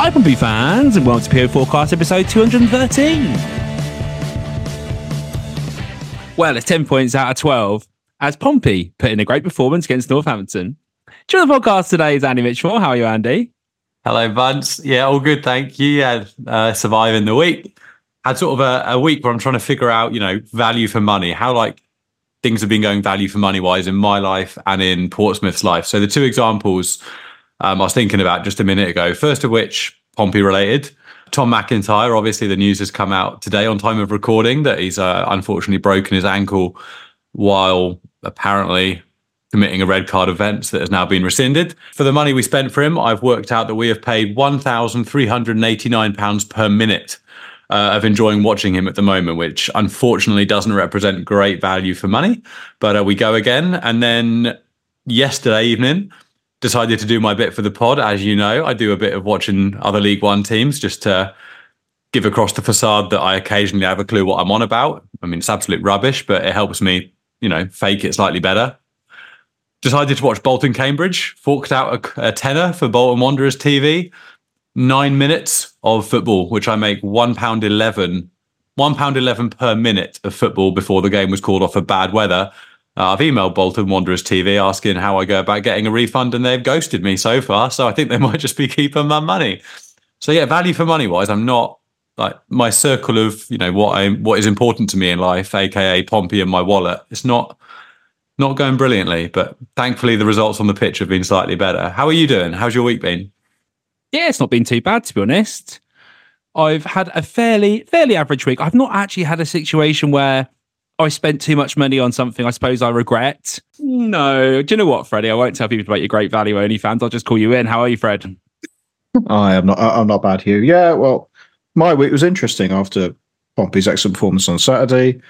Hi, Pompey fans, and welcome to PO4cast episode 213. Well, it's 10 points out of 12 as Pompey put in a great performance against Northampton. During the podcast today is Andy Mitchell. How are you, Andy? Hello, Bunce. Yeah, all good, thank you. Yeah, uh, surviving the week. Had sort of a, a week where I'm trying to figure out, you know, value for money, how like things have been going value for money wise in my life and in Portsmouth's life. So the two examples um, I was thinking about just a minute ago. First of which, Pompey related. Tom McIntyre, obviously, the news has come out today on time of recording that he's uh, unfortunately broken his ankle while apparently committing a red card offence that has now been rescinded. For the money we spent for him, I've worked out that we have paid £1,389 per minute uh, of enjoying watching him at the moment, which unfortunately doesn't represent great value for money. But uh, we go again. And then yesterday evening, decided to do my bit for the pod. As you know, I do a bit of watching other League One teams just to give across the facade that I occasionally have a clue what I'm on about. I mean, it's absolute rubbish, but it helps me, you know, fake it slightly better. Decided to watch Bolton Cambridge, forked out a, a tenner for Bolton Wanderers TV. Nine minutes of football, which I make one pound eleven, one pound eleven per minute of football before the game was called off for bad weather. Uh, I've emailed Bolton Wanderers TV asking how I go about getting a refund, and they've ghosted me so far. So I think they might just be keeping my money. So yeah, value for money wise, I'm not like my circle of you know what I what is important to me in life, aka Pompey and my wallet. It's not not going brilliantly, but thankfully the results on the pitch have been slightly better. How are you doing? How's your week been? Yeah, it's not been too bad to be honest. I've had a fairly fairly average week. I've not actually had a situation where I spent too much money on something I suppose I regret. No. Do you know what, Freddie? I won't tell people about your great value only fans. I'll just call you in. How are you, Fred? I am not I'm not bad, Hugh. Yeah, well, my week was interesting after Pompey's excellent performance on Saturday.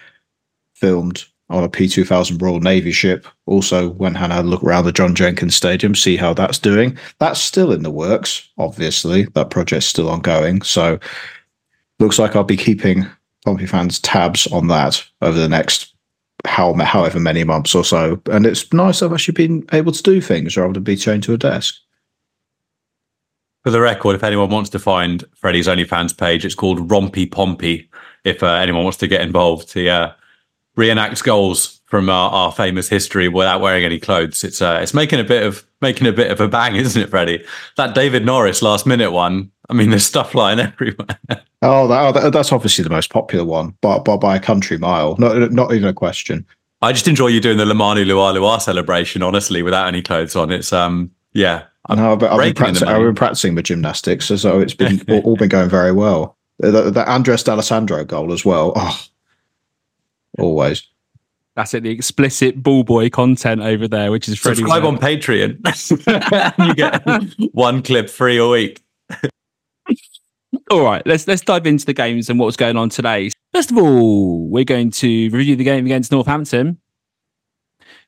Filmed on a P2000 Royal Navy ship. Also went and had a look around the John Jenkins Stadium, see how that's doing. That's still in the works, obviously. That project's still ongoing. So looks like I'll be keeping Pompey fans tabs on that over the next how however many months or so. And it's nice I've actually been able to do things rather than be chained to a desk. For the record, if anyone wants to find Freddie's OnlyFans page, it's called Rompy Pompey. If uh, anyone wants to get involved, he uh, reenacts goals from our, our, famous history without wearing any clothes. It's uh, it's making a bit of making a bit of a bang, isn't it, Freddie? That David Norris last minute one. I mean, there's stuff lying everywhere. Oh, that, oh, that's obviously the most popular one, but, but by a country mile. Not not even a question. I just enjoy you doing the Lomana LuaLua celebration, honestly, without any clothes on. It's um, yeah. i no, I've, I've, been practicing, I've been practicing my gymnastics, so it's been all, all, been going very well. The, the Andres D'Alessandro goal as well. Oh, always. That's it. The explicit ball boy content over there, which is Freddie subscribe on Patreon. you get one clip free a week. All right, let's let's dive into the games and what's going on today. First of all, we're going to review the game against Northampton.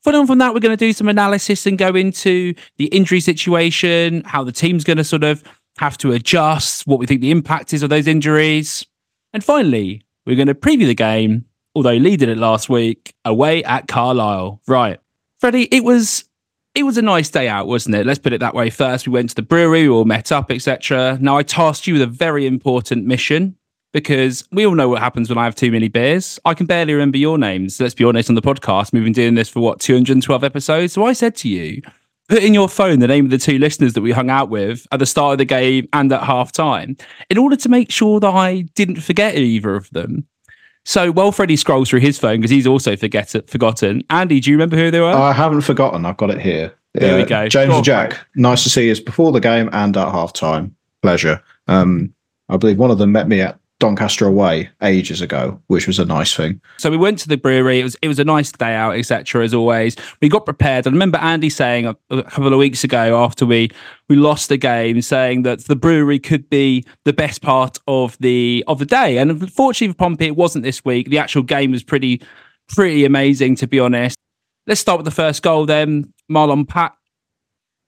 Following on from that, we're going to do some analysis and go into the injury situation, how the team's going to sort of have to adjust, what we think the impact is of those injuries. And finally, we're going to preview the game, although Lee did it last week, away at Carlisle. Right. Freddie, it was it was a nice day out, wasn't it? Let's put it that way. First, we went to the brewery, we all met up, etc. Now, I tasked you with a very important mission because we all know what happens when I have too many beers. I can barely remember your names. Let's be honest on the podcast. We've been doing this for what 212 episodes. So I said to you, put in your phone the name of the two listeners that we hung out with at the start of the game and at half time in order to make sure that I didn't forget either of them. So while Freddie scrolls through his phone because he's also forget forgotten, Andy, do you remember who they were? I haven't forgotten. I've got it here. Here we go. James and Jack, nice to see us before the game and at halftime. Pleasure. Um, I believe one of them met me at Doncaster away ages ago, which was a nice thing. So we went to the brewery. It was it was a nice day out, etc. As always, we got prepared. I remember Andy saying a, a couple of weeks ago after we we lost the game, saying that the brewery could be the best part of the of the day. And unfortunately for Pompey, it wasn't this week. The actual game was pretty pretty amazing, to be honest. Let's start with the first goal then. Marlon Pack,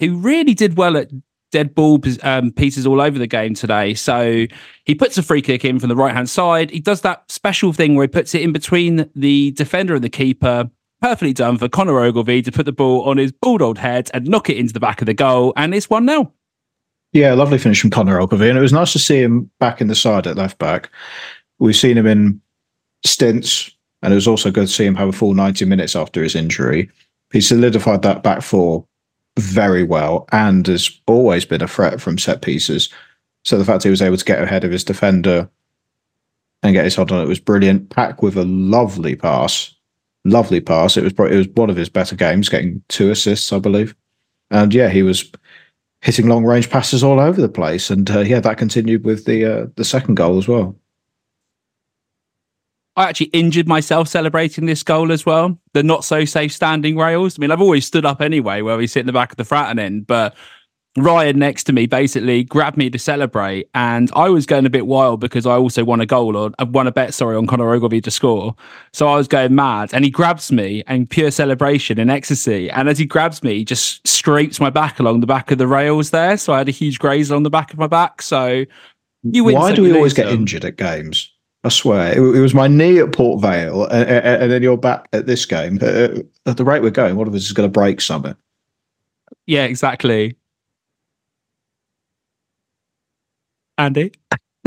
who really did well at dead ball um, pieces all over the game today. So he puts a free kick in from the right hand side. He does that special thing where he puts it in between the defender and the keeper. Perfectly done for Connor Ogilvie to put the ball on his bulldog head and knock it into the back of the goal. And it's 1 0. Yeah, lovely finish from Connor Ogilvie. And it was nice to see him back in the side at left back. We've seen him in stints, and it was also good to see him have a full 90 minutes after his injury. He solidified that back four very well and has always been a threat from set pieces. So the fact he was able to get ahead of his defender and get his hold on it was brilliant. Pack with a lovely pass, lovely pass. It was it was one of his better games, getting two assists, I believe. And yeah, he was hitting long range passes all over the place. And uh, yeah, that continued with the uh, the second goal as well. I actually injured myself celebrating this goal as well. The not so safe standing rails. I mean, I've always stood up anyway where we sit in the back of the Fratton end, but Ryan next to me basically grabbed me to celebrate, and I was going a bit wild because I also won a goal on, I uh, won a bet, sorry, on Connor Ogilvie to score. So I was going mad, and he grabs me and pure celebration and ecstasy. And as he grabs me, he just scrapes my back along the back of the rails there. So I had a huge graze on the back of my back. So you win. Why do we always get injured at games? I swear, it, it, was my knee at Port Vale, and, and, then you're back at this game. Uh, at the rate we're going, one of us is going to break something. Yeah, exactly. Andy?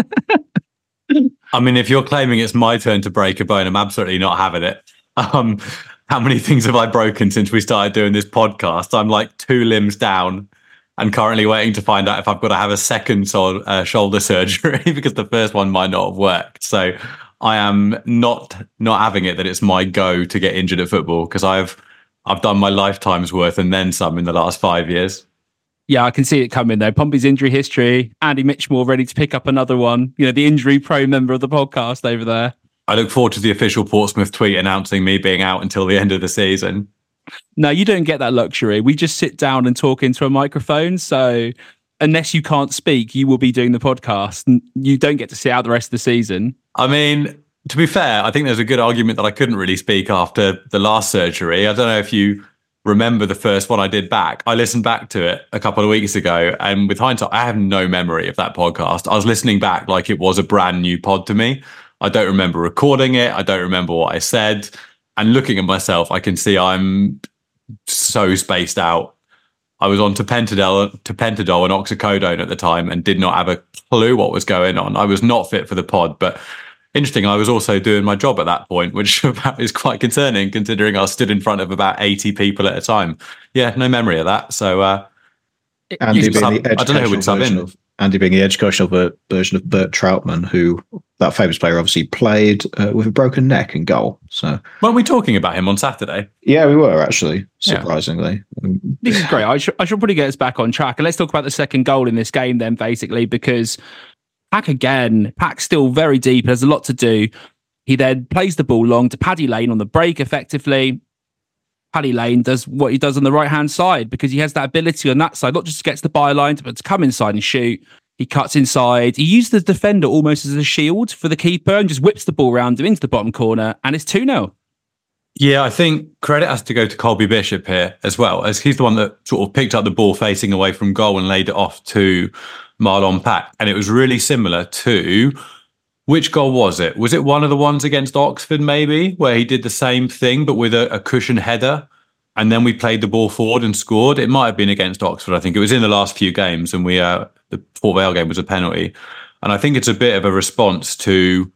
I mean, if you're claiming it's my turn to break a bone, I'm absolutely not having it. Um, how many things have I broken since we started doing this podcast? I'm like two limbs down and currently waiting to find out if I've got to have a second sol- uh, shoulder surgery because the first one might not have worked. So I am not not having it that it's my go to get injured at football because I've I've done my lifetime's worth and then some in the last five years. Yeah, I can see it coming though. Pompey's injury history. Andy Mitchmore ready to pick up another one. You know, the injury pro member of the podcast over there. I look forward to the official Portsmouth tweet announcing me being out until the end of the season. No, you don't get that luxury. We just sit down and talk into a microphone. So unless you can't speak, you will be doing the podcast. You don't get to sit out the rest of the season. I mean, to be fair, I think there's a good argument that I couldn't really speak after the last surgery. I don't know if you remember the first one I did back. I listened back to it a couple of weeks ago, and with hindsight, I have no memory of that podcast. I was listening back like it was a brand new pod to me. I don't remember recording it. I don't remember what I said and looking at myself, I can see I'm so spaced out. I was on tapentadol, tapentadol and oxycodone at the time and did not have a clue what was going on. I was not fit for the pod, but interesting. I was also doing my job at that point, which is quite concerning considering I stood in front of about 80 people at a time. Yeah, no memory of that. So, uh, Andy being the I don't know who would sub in. Of, Andy being the educational version of Bert Trautmann, who that famous player obviously played uh, with a broken neck in goal. So weren't we talking about him on Saturday? Yeah, we were actually, surprisingly. Yeah. This is great. I should, I should probably get us back on track. And let's talk about the second goal in this game then, basically, because Pack again, Pack's still very deep, there's a lot to do. He then plays the ball long to Paddy Lane on the break effectively. Paddy Lane does what he does on the right hand side because he has that ability on that side, not just to get to the byline, but to come inside and shoot. He cuts inside. He used the defender almost as a shield for the keeper and just whips the ball around him into the bottom corner, and it's 2 0. Yeah, I think credit has to go to Colby Bishop here as well, as he's the one that sort of picked up the ball facing away from goal and laid it off to Marlon Pack. And it was really similar to which goal was it? Was it one of the ones against Oxford, maybe, where he did the same thing but with a, a cushion header? And then we played the ball forward and scored. It might have been against Oxford. I think it was in the last few games, and we uh, the Port Vale game was a penalty. And I think it's a bit of a response to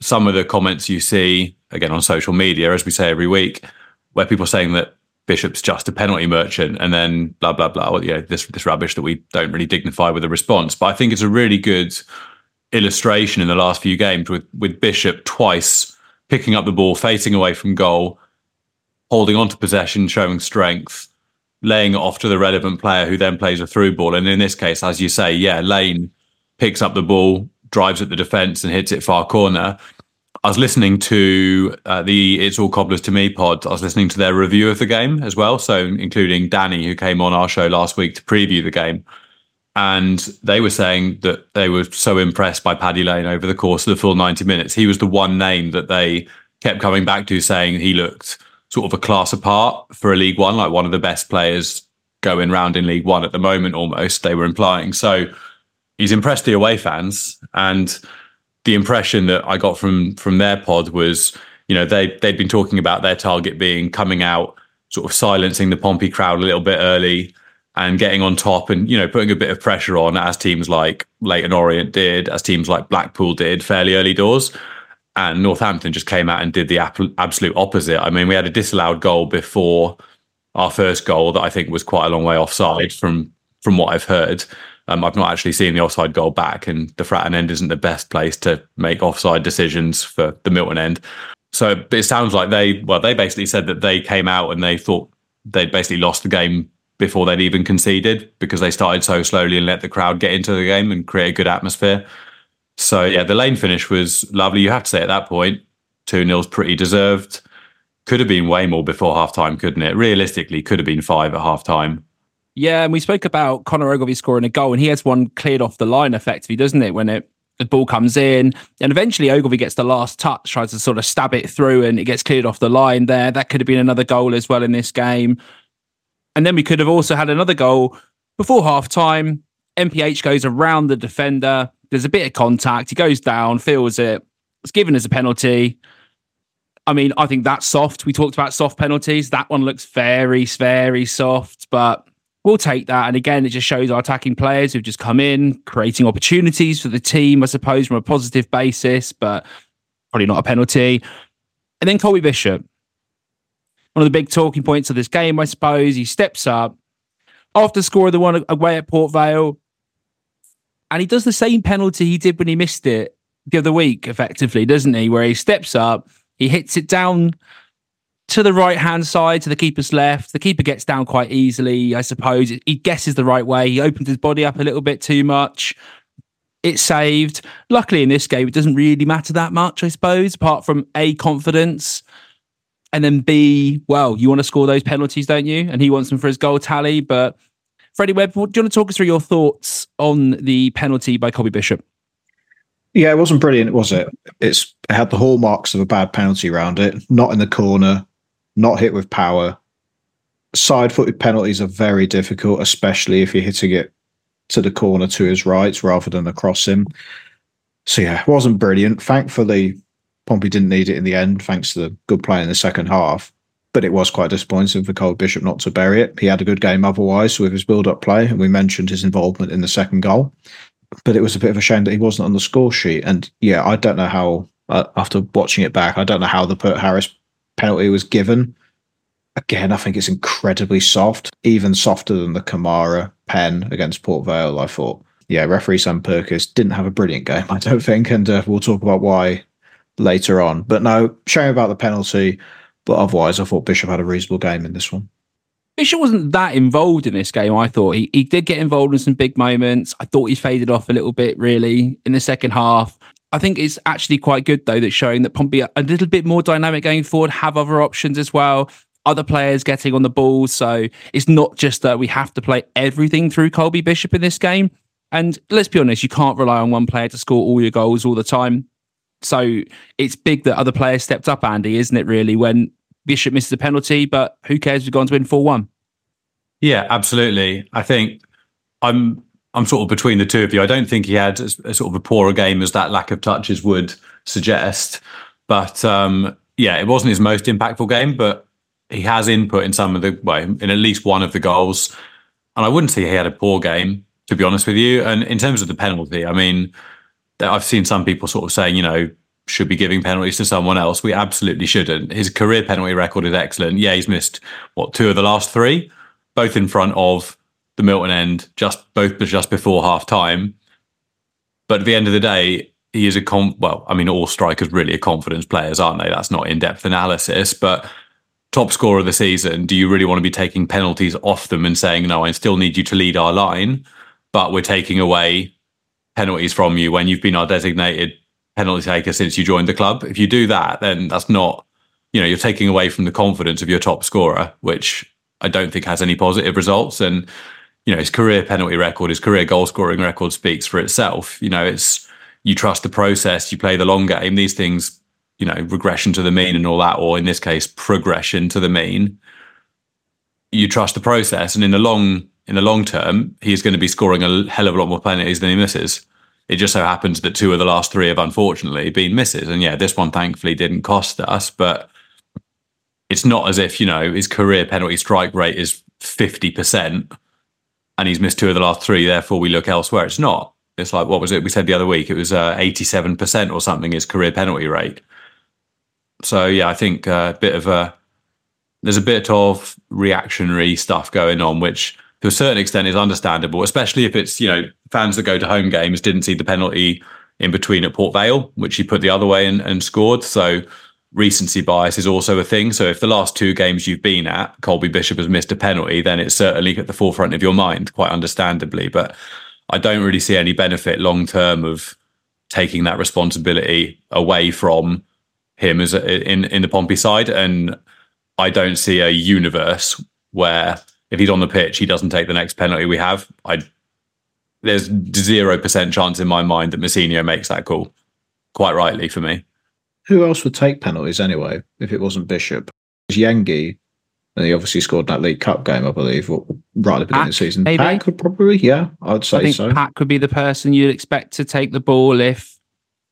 some of the comments you see again on social media, as we say every week, where people are saying that Bishop's just a penalty merchant, and then blah blah blah. Well, yeah, this this rubbish that we don't really dignify with a response. But I think it's a really good illustration in the last few games with with Bishop twice picking up the ball, facing away from goal, holding on to possession, showing strength, laying it off to the relevant player who then plays a through ball. And in this case, as you say, yeah, Lane picks up the ball, drives at the defence, and hits it far corner. I was listening to uh, the It's All Cobblers to Me pod. I was listening to their review of the game as well. So, including Danny, who came on our show last week to preview the game. And they were saying that they were so impressed by Paddy Lane over the course of the full 90 minutes. He was the one name that they kept coming back to, saying he looked sort of a class apart for a League One, like one of the best players going round in League One at the moment, almost, they were implying. So he's impressed the away fans. And the impression that I got from from their pod was, you know, they they'd been talking about their target being coming out, sort of silencing the Pompey crowd a little bit early and getting on top and, you know, putting a bit of pressure on as teams like Leyton Orient did, as teams like Blackpool did fairly early doors and Northampton just came out and did the absolute opposite. I mean, we had a disallowed goal before our first goal that I think was quite a long way offside from from what I've heard. Um, I've not actually seen the offside goal back, and the Fratton end isn't the best place to make offside decisions for the Milton end. So it sounds like they well, they basically said that they came out and they thought they'd basically lost the game before they'd even conceded because they started so slowly and let the crowd get into the game and create a good atmosphere. So yeah, the lane finish was lovely. You have to say at that point, two nils pretty deserved. Could have been way more before half time, couldn't it? Realistically, could have been five at half time. Yeah, and we spoke about Connor Ogilvie scoring a goal, and he has one cleared off the line effectively, doesn't it? When it the ball comes in, and eventually Ogilvie gets the last touch, tries to sort of stab it through, and it gets cleared off the line there. That could have been another goal as well in this game. And then we could have also had another goal before half time. MPH goes around the defender, there's a bit of contact. He goes down, feels it. It's given as a penalty. I mean, I think that's soft. We talked about soft penalties. That one looks very, very soft, but we'll take that. And again, it just shows our attacking players who've just come in, creating opportunities for the team, I suppose, from a positive basis, but probably not a penalty. And then Colby Bishop. One of the big talking points of this game, I suppose. He steps up after scoring the one away at Port Vale and he does the same penalty he did when he missed it the other week, effectively, doesn't he? Where he steps up, he hits it down to the right hand side, to the keeper's left. The keeper gets down quite easily, I suppose. He guesses the right way. He opens his body up a little bit too much. It's saved. Luckily, in this game, it doesn't really matter that much, I suppose, apart from A, confidence. And then B, well, you want to score those penalties, don't you? And he wants them for his goal tally. But Freddie Webb, do you want to talk us through your thoughts on the penalty by Colby Bishop? Yeah, it wasn't brilliant, was it? It's it had the hallmarks of a bad penalty around it. Not in the corner, not hit with power. Side-footed penalties are very difficult, especially if you're hitting it to the corner to his right rather than across him. So yeah, it wasn't brilliant. Thankfully, Pompey didn't need it in the end, thanks to the good play in the second half but it was quite disappointing for Cole Bishop not to bury it. He had a good game otherwise with his build up play, and we mentioned his involvement in the second goal. But it was a bit of a shame that he wasn't on the score sheet. And yeah, I don't know how, uh, after watching it back, I don't know how the Peart Harris penalty was given. Again, I think it's incredibly soft, even softer than the Kamara pen against Port Vale, I thought. Yeah, referee Sam Purkiss didn't have a brilliant game, I don't think. And uh, we'll talk about why later on. But no, shame about the penalty. But otherwise, I thought Bishop had a reasonable game in this one. Bishop wasn't that involved in this game. I thought he, he did get involved in some big moments. I thought he faded off a little bit, really, in the second half. I think it's actually quite good, though, that showing that Pompey are a little bit more dynamic going forward, have other options as well, other players getting on the ball. So it's not just that we have to play everything through Colby Bishop in this game. And let's be honest, you can't rely on one player to score all your goals all the time. So it's big that other players stepped up, Andy, isn't it, really, when Bishop misses a penalty, but who cares? We've gone to win 4 1. Yeah, absolutely. I think I'm I'm sort of between the two of you. I don't think he had a, a sort of a poorer game as that lack of touches would suggest. But um, yeah, it wasn't his most impactful game, but he has input in some of the well, in at least one of the goals. And I wouldn't say he had a poor game, to be honest with you. And in terms of the penalty, I mean, I've seen some people sort of saying, you know, should be giving penalties to someone else. We absolutely shouldn't. His career penalty record is excellent. Yeah, he's missed what two of the last three, both in front of the Milton end, just both just before half time. But at the end of the day, he is a com. Well, I mean, all strikers really are confidence players, aren't they? That's not in depth analysis, but top scorer of the season. Do you really want to be taking penalties off them and saying, no, I still need you to lead our line, but we're taking away penalties from you when you've been our designated penalty taker since you joined the club? If you do that, then that's not, you know, you're taking away from the confidence of your top scorer, which I don't think has any positive results. And, you know, his career penalty record, his career goal scoring record speaks for itself. You know, it's, you trust the process, you play the long game. These things, you know, regression to the mean and all that, or in this case, progression to the mean. You trust the process, and in the long in the long term, he's going to be scoring a hell of a lot more penalties than he misses. It just so happens that two of the last three have unfortunately been misses, and yeah, this one thankfully didn't cost us. But it's not as if you know his career penalty strike rate is fifty percent, and he's missed two of the last three. Therefore, we look elsewhere. It's not. It's like what was it we said the other week? It was uh, eighty-seven percent or something. His career penalty rate. So yeah, I think uh, a bit of a there's a bit of reactionary stuff going on, which to a certain extent is understandable, especially if it's you know fans that go to home games didn't see the penalty in between at Port Vale, which he put the other way and, and scored. So recency bias is also a thing. So if the last two games you've been at, Colby Bishop has missed a penalty, then it's certainly at the forefront of your mind, quite understandably. But I don't really see any benefit long term of taking that responsibility away from him as a, in in the Pompey side, and I don't see a universe where if he's on the pitch, he doesn't take the next penalty we have. I there's zero percent chance in my mind that Mousinho makes that call. Quite rightly for me. Who else would take penalties anyway if it wasn't Bishop? It was Yengi and he obviously scored that League Cup game, I believe, right at the beginning Pack, of the season. Maybe. Pack could probably, yeah, I'd say I think so. Pack could be the person you'd expect to take the ball if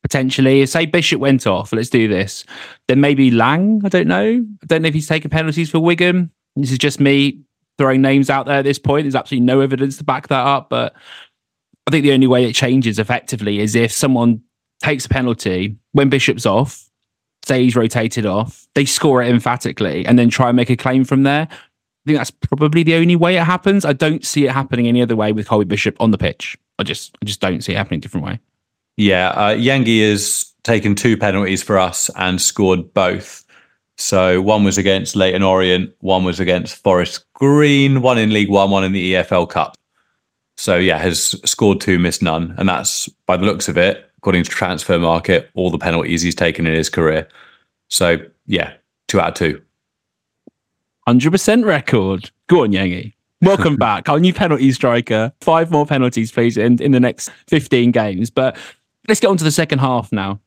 potentially, say Bishop went off. Let's do this. Then maybe Lang. I don't know. I don't know if he's taking penalties for Wigan. This is just me throwing names out there at this point. There's absolutely no evidence to back that up. But I think the only way it changes effectively is if someone takes a penalty when Bishop's off say he's rotated off, they score it emphatically and then try and make a claim from there. I think that's probably the only way it happens. I don't see it happening any other way with Colby Bishop on the pitch. I just I just don't see it happening a different way. Yeah, uh, Yengi has taken two penalties for us and scored both. So one was against Leyton Orient, one was against Forest Green, one in League One, one in the EFL Cup. So yeah, has scored two, missed none, and that's by the looks of it according to Transfermarkt, all the penalties he's taken in his career. So yeah, two out of two. Hundred percent record. Go on, Yengi. Welcome back, our new penalty striker. Five more penalties, please, in, in the next 15 games. But let's get on to the second half now.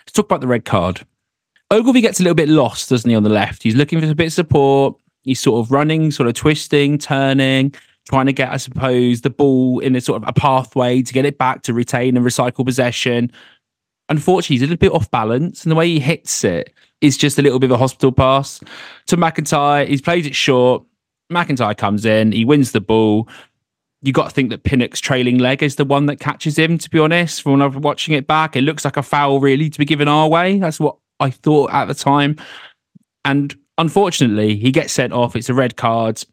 Let's talk about the red card. Ogilvie gets a little bit lost, doesn't he, on the left? He's looking for a bit of support. He's sort of running, sort of twisting, turning trying to get, I suppose, the ball in a sort of a pathway to get it back to retain and recycle possession. Unfortunately, he's a little bit off balance, and the way he hits it is just a little bit of a hospital pass to McIntyre. He's played it short. McIntyre comes in, he wins the ball. You've got to think that Pinnock's trailing leg is the one that catches him. To be honest, from when I was watching it back, it looks like a foul really to be given our way. That's what I thought at the time. And unfortunately, he gets sent off. It's a red card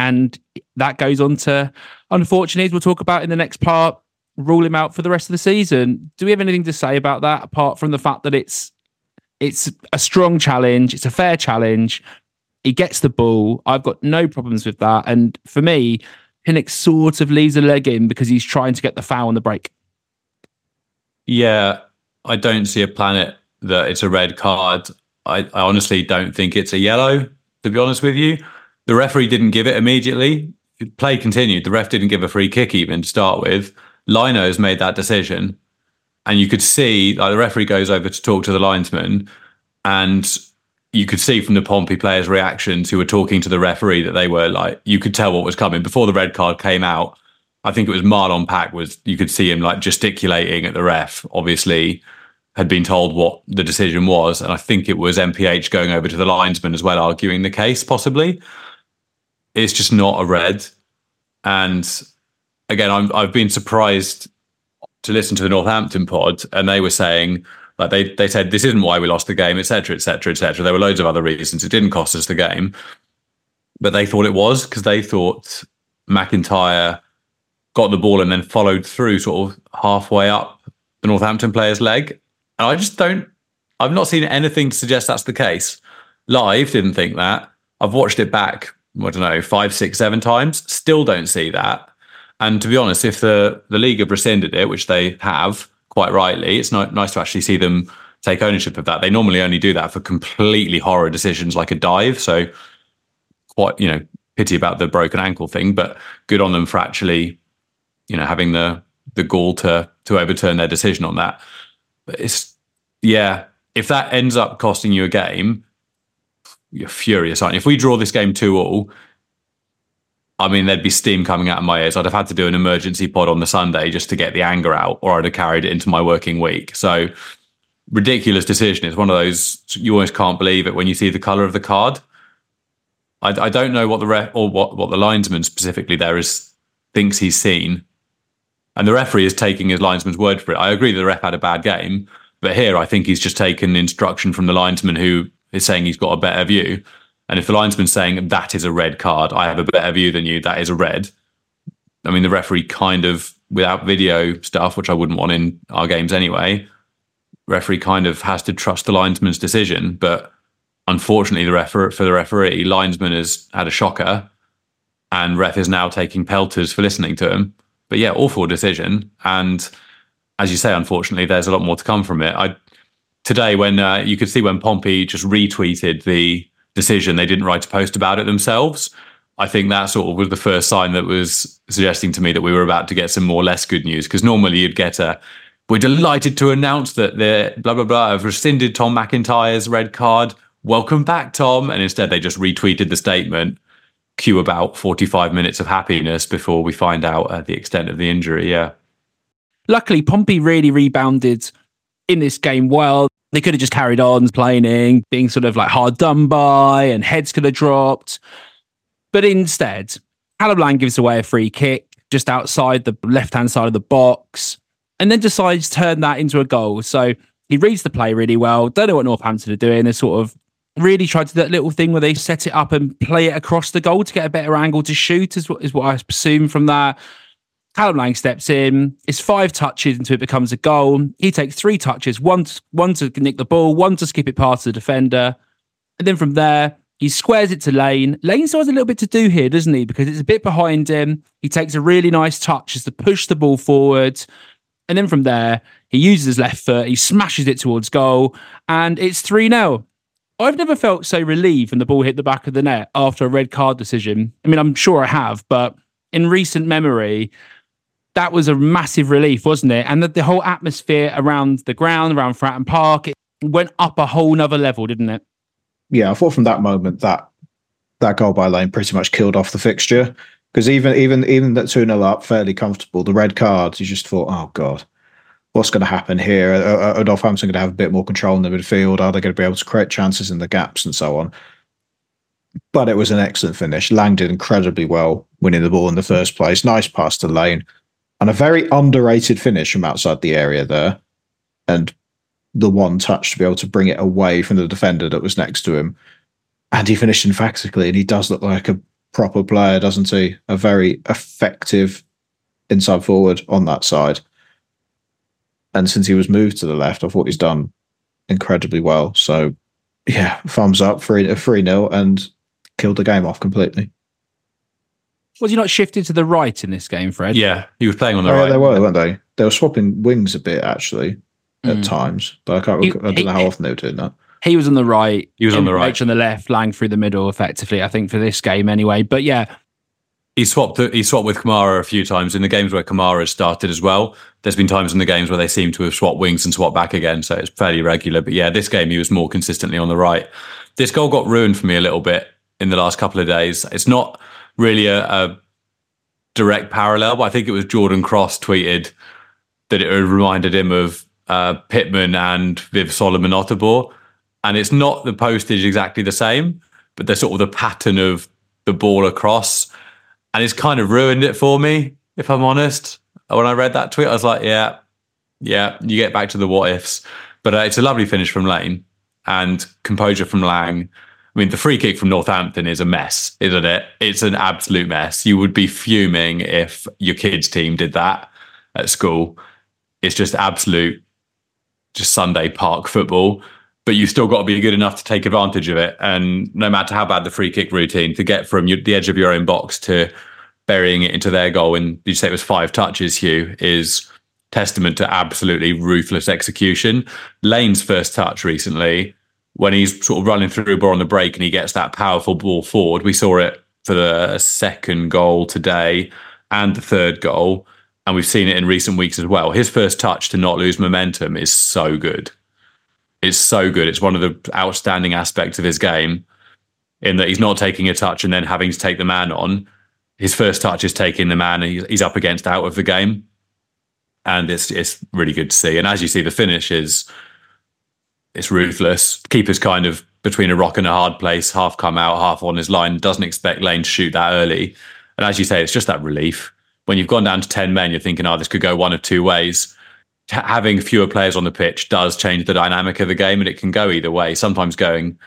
and that goes on to, unfortunately, as we'll talk about in the next part, rule him out for the rest of the season. Do we have anything to say about that apart from the fact that it's it's a strong challenge, it's a fair challenge. He gets the ball. I've got no problems with that. And for me, Pinnock sort of leaves a leg in because he's trying to get the foul on the break. Yeah, I don't see a planet that it's a red card. I, I honestly don't think it's a yellow, to be honest with you. The referee didn't give it immediately. Play continued. The ref didn't give a free kick even to start with. Lino's made that decision. And you could see, like, the referee goes over to talk to the linesman, and you could see from the Pompey players' reactions who were talking to the referee that they were like, you could tell what was coming before the red card came out. I think it was Marlon Pack was you could see him like gesticulating at the ref. Obviously, had been told what the decision was, and I think it was MPH going over to the linesman as well, arguing the case possibly it's just not a red. And again, I'm, I've been surprised to listen to the Northampton pod, and they were saying, Like they they said this isn't why we lost the game, etc., etc., etc. There were loads of other reasons. It didn't cost us the game, but they thought it was because they thought McIntyre got the ball and then followed through sort of halfway up the Northampton player's leg. And I just don't. I've not seen anything to suggest that's the case. Live didn't think that. I've watched it back. I don't know five, six, seven times. Still don't see that. And to be honest, if the the league have rescinded it, which they have quite rightly, it's not nice to actually see them take ownership of that. They normally only do that for completely horror decisions like a dive. So quite you know pity about the broken ankle thing, but good on them for actually you know having the the gall to to overturn their decision on that. But it's yeah, if that ends up costing you a game, you're furious, aren't you? If we draw this game two all, I mean, there'd be steam coming out of my ears. I'd have had to do an emergency pod on the Sunday just to get the anger out, or I'd have carried it into my working week. So ridiculous decision. It's one of those you almost can't believe it when you see the color of the card. I, I don't know what the ref or what what the linesman specifically there is thinks he's seen, and the referee is taking his linesman's word for it. I agree that the ref had a bad game, but here I think he's just taken instruction from the linesman who is saying he's got a better view. And if the linesman's saying that is a red card, I have a better view than you, that is a red. I mean, the referee kind of, without video stuff, which I wouldn't want in our games anyway, referee kind of has to trust the linesman's decision. But unfortunately, the refer- for the referee, linesman has had a shocker, and ref is now taking pelters for listening to him. But yeah, awful decision. And as you say, unfortunately, there's a lot more to come from it. I today when uh, you could see when Pompey just retweeted the decision, they didn't write a post about it themselves. I think that sort of was the first sign that was suggesting to me that we were about to get some more less good news. Because normally you'd get a, we're delighted to announce that the blah blah blah have rescinded Tom McIntyre's red card. Welcome back, Tom. And instead they just retweeted the statement. Cue about 45 minutes of happiness before we find out uh, the extent of the injury. Yeah. Luckily, Pompey really rebounded in this game well. They could have just carried on playing, being sort of like hard done by, and heads could have dropped. But instead, Callum Lang gives away a free kick just outside the left hand side of the box and then decides to turn that into a goal. So he reads the play really well. Don't know what Northampton are doing. They sort of really tried to do that little thing where they set it up and play it across the goal to get a better angle to shoot, is what, is what I assume from that. Callum Lang steps in. It's five touches until it becomes a goal. He takes three touches, one to, one to nick the ball, one to skip it past the defender. And then from there, he squares it to Lane. Lane still has a little bit to do here, doesn't he? Because it's a bit behind him. He takes a really nice touch as to push the ball forward. And then from there, he uses his left foot, he smashes it towards goal, and it's 3 0. I've never felt so relieved when the ball hit the back of the net after a red card decision. I mean, I'm sure I have, but in recent memory, that was a massive relief, wasn't it? And the, the whole atmosphere around the ground, around Fratton Park, it went up a whole nother level, didn't it? Yeah, I thought from that moment that that goal by Lane pretty much killed off the fixture because even even even that two 0 up, fairly comfortable. The red cards, you just thought, oh god, what's going to happen here? Are, are Northampton going to have a bit more control in the midfield? Are they going to be able to create chances in the gaps and so on? But it was an excellent finish. Lang did incredibly well winning the ball in the first place. Nice pass to Lane and a very underrated finish from outside the area there. And the one touch to be able to bring it away from the defender that was next to him. And he finished emphatically, and he does look like a proper player, doesn't he? A very effective inside forward on that side. And since he was moved to the left, I thought he's done incredibly well. So, yeah, thumbs up for a 3 0 and killed the game off completely. Was he not shifted to the right in this game, Fred? Yeah, he was playing on the oh, right. Yeah, they were, weren't they? They were swapping wings a bit actually at Mm. times, but I can't. He- I don't know how often they were doing that. He was on the right. He was on the right. H on the left, Lang through the middle, effectively, I think, for this game anyway. But yeah, He swapped. He swapped with Kamara a few times in the games where Kamara has started as well. There's been times in the games where they seem to have swapped wings and swapped back again, so it's fairly regular. But yeah, this game he was more consistently on the right. This goal got ruined for me a little bit in the last couple of days. It's not really a, a direct parallel, but I think it was Jordan Cross tweeted that it reminded him of uh, Pittman and Viv Solomon Otabor. And it's not the postage exactly the same, but they're sort of the pattern of the ball across. And it's kind of ruined it for me, if I'm honest. When I read that tweet, I was like, yeah, yeah, you get back to the what ifs. But uh, it's a lovely finish from Lane and composure from Lang. I mean, the free kick from Northampton is a mess, isn't it? It's an absolute mess. You would be fuming if your kids' team did that at school. It's just absolute, just Sunday park football. But you still got to be good enough to take advantage of it. And no matter how bad the free kick routine, to get from the edge of your own box to burying it into their goal, and you say it was five touches, Hugh, is testament to absolutely ruthless execution. Lane's first touch recently when he's sort of running through ball on the break and he gets that powerful ball forward. We saw it for the second goal today and the third goal. And we've seen it in recent weeks as well. His first touch to not lose momentum is so good. It's so good. It's one of the outstanding aspects of his game in that he's not taking a touch and then having to take the man on. His first touch is taking the man and he's up against out of the game. And it's it's really good to see. And as you see, the finish is it's ruthless. Keeper's kind of between a rock and a hard place, half come out, half on his line, doesn't expect Lane to shoot that early. And as you say, it's just that relief. When you've gone down to 10 men, you're thinking, oh, this could go one of two ways. Having fewer players on the pitch does change the dynamic of the game and it can go either way. Sometimes going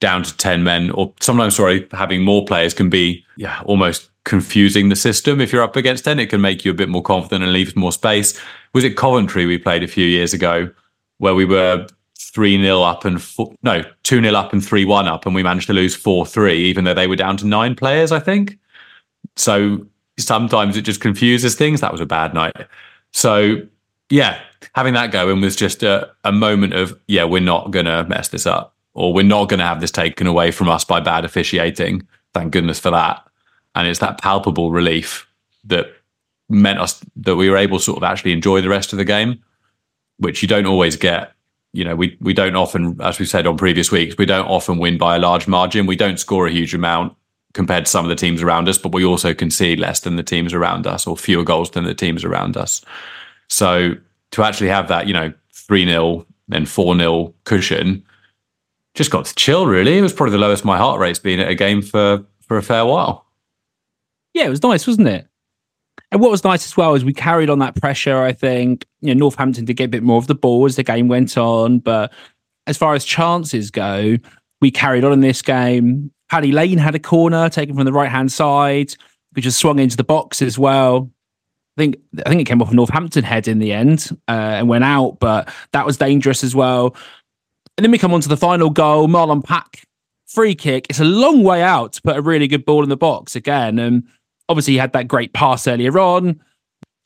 down to 10 men, or sometimes, sorry, having more players can be yeah, almost confusing the system. If you're up against 10, it can make you a bit more confident and leave more space. Was it Coventry we played a few years ago where we were 3 0 up and four, no, 2 0 up and 3 1 up, and we managed to lose 4 3, even though they were down to nine players, I think. So sometimes it just confuses things. That was a bad night. So, yeah, having that going was just a, a moment of, yeah, we're not to mess this up, or we're not to have this taken away from us by bad officiating. Thank goodness for that. And it's that palpable relief that meant us that we were able to sort of actually enjoy the rest of the game, which you don't always get you know, we we don't often, as we've said on previous weeks, we don't often win by a large margin. We don't score a huge amount compared to some of the teams around us, but we also concede less than the teams around us or fewer goals than the teams around us. So to actually have that, you know, 3 0, then 4 0 cushion, just got to chill, really. It was probably the lowest my heart rate's been at a game for, for a fair while. Yeah, it was nice, wasn't it? And what was nice as well is we carried on that pressure. I think you know Northampton did get a bit more of the ball as the game went on, but as far as chances go, we carried on in this game. Paddy Lane had a corner taken from the right hand side, which just swung into the box as well. I think I think it came off a Northampton head in the end uh, and went out, but that was dangerous as well. And then we come on to the final goal, Marlon Pack free kick. It's a long way out to put a really good ball in the box again, and obviously he had that great pass earlier on.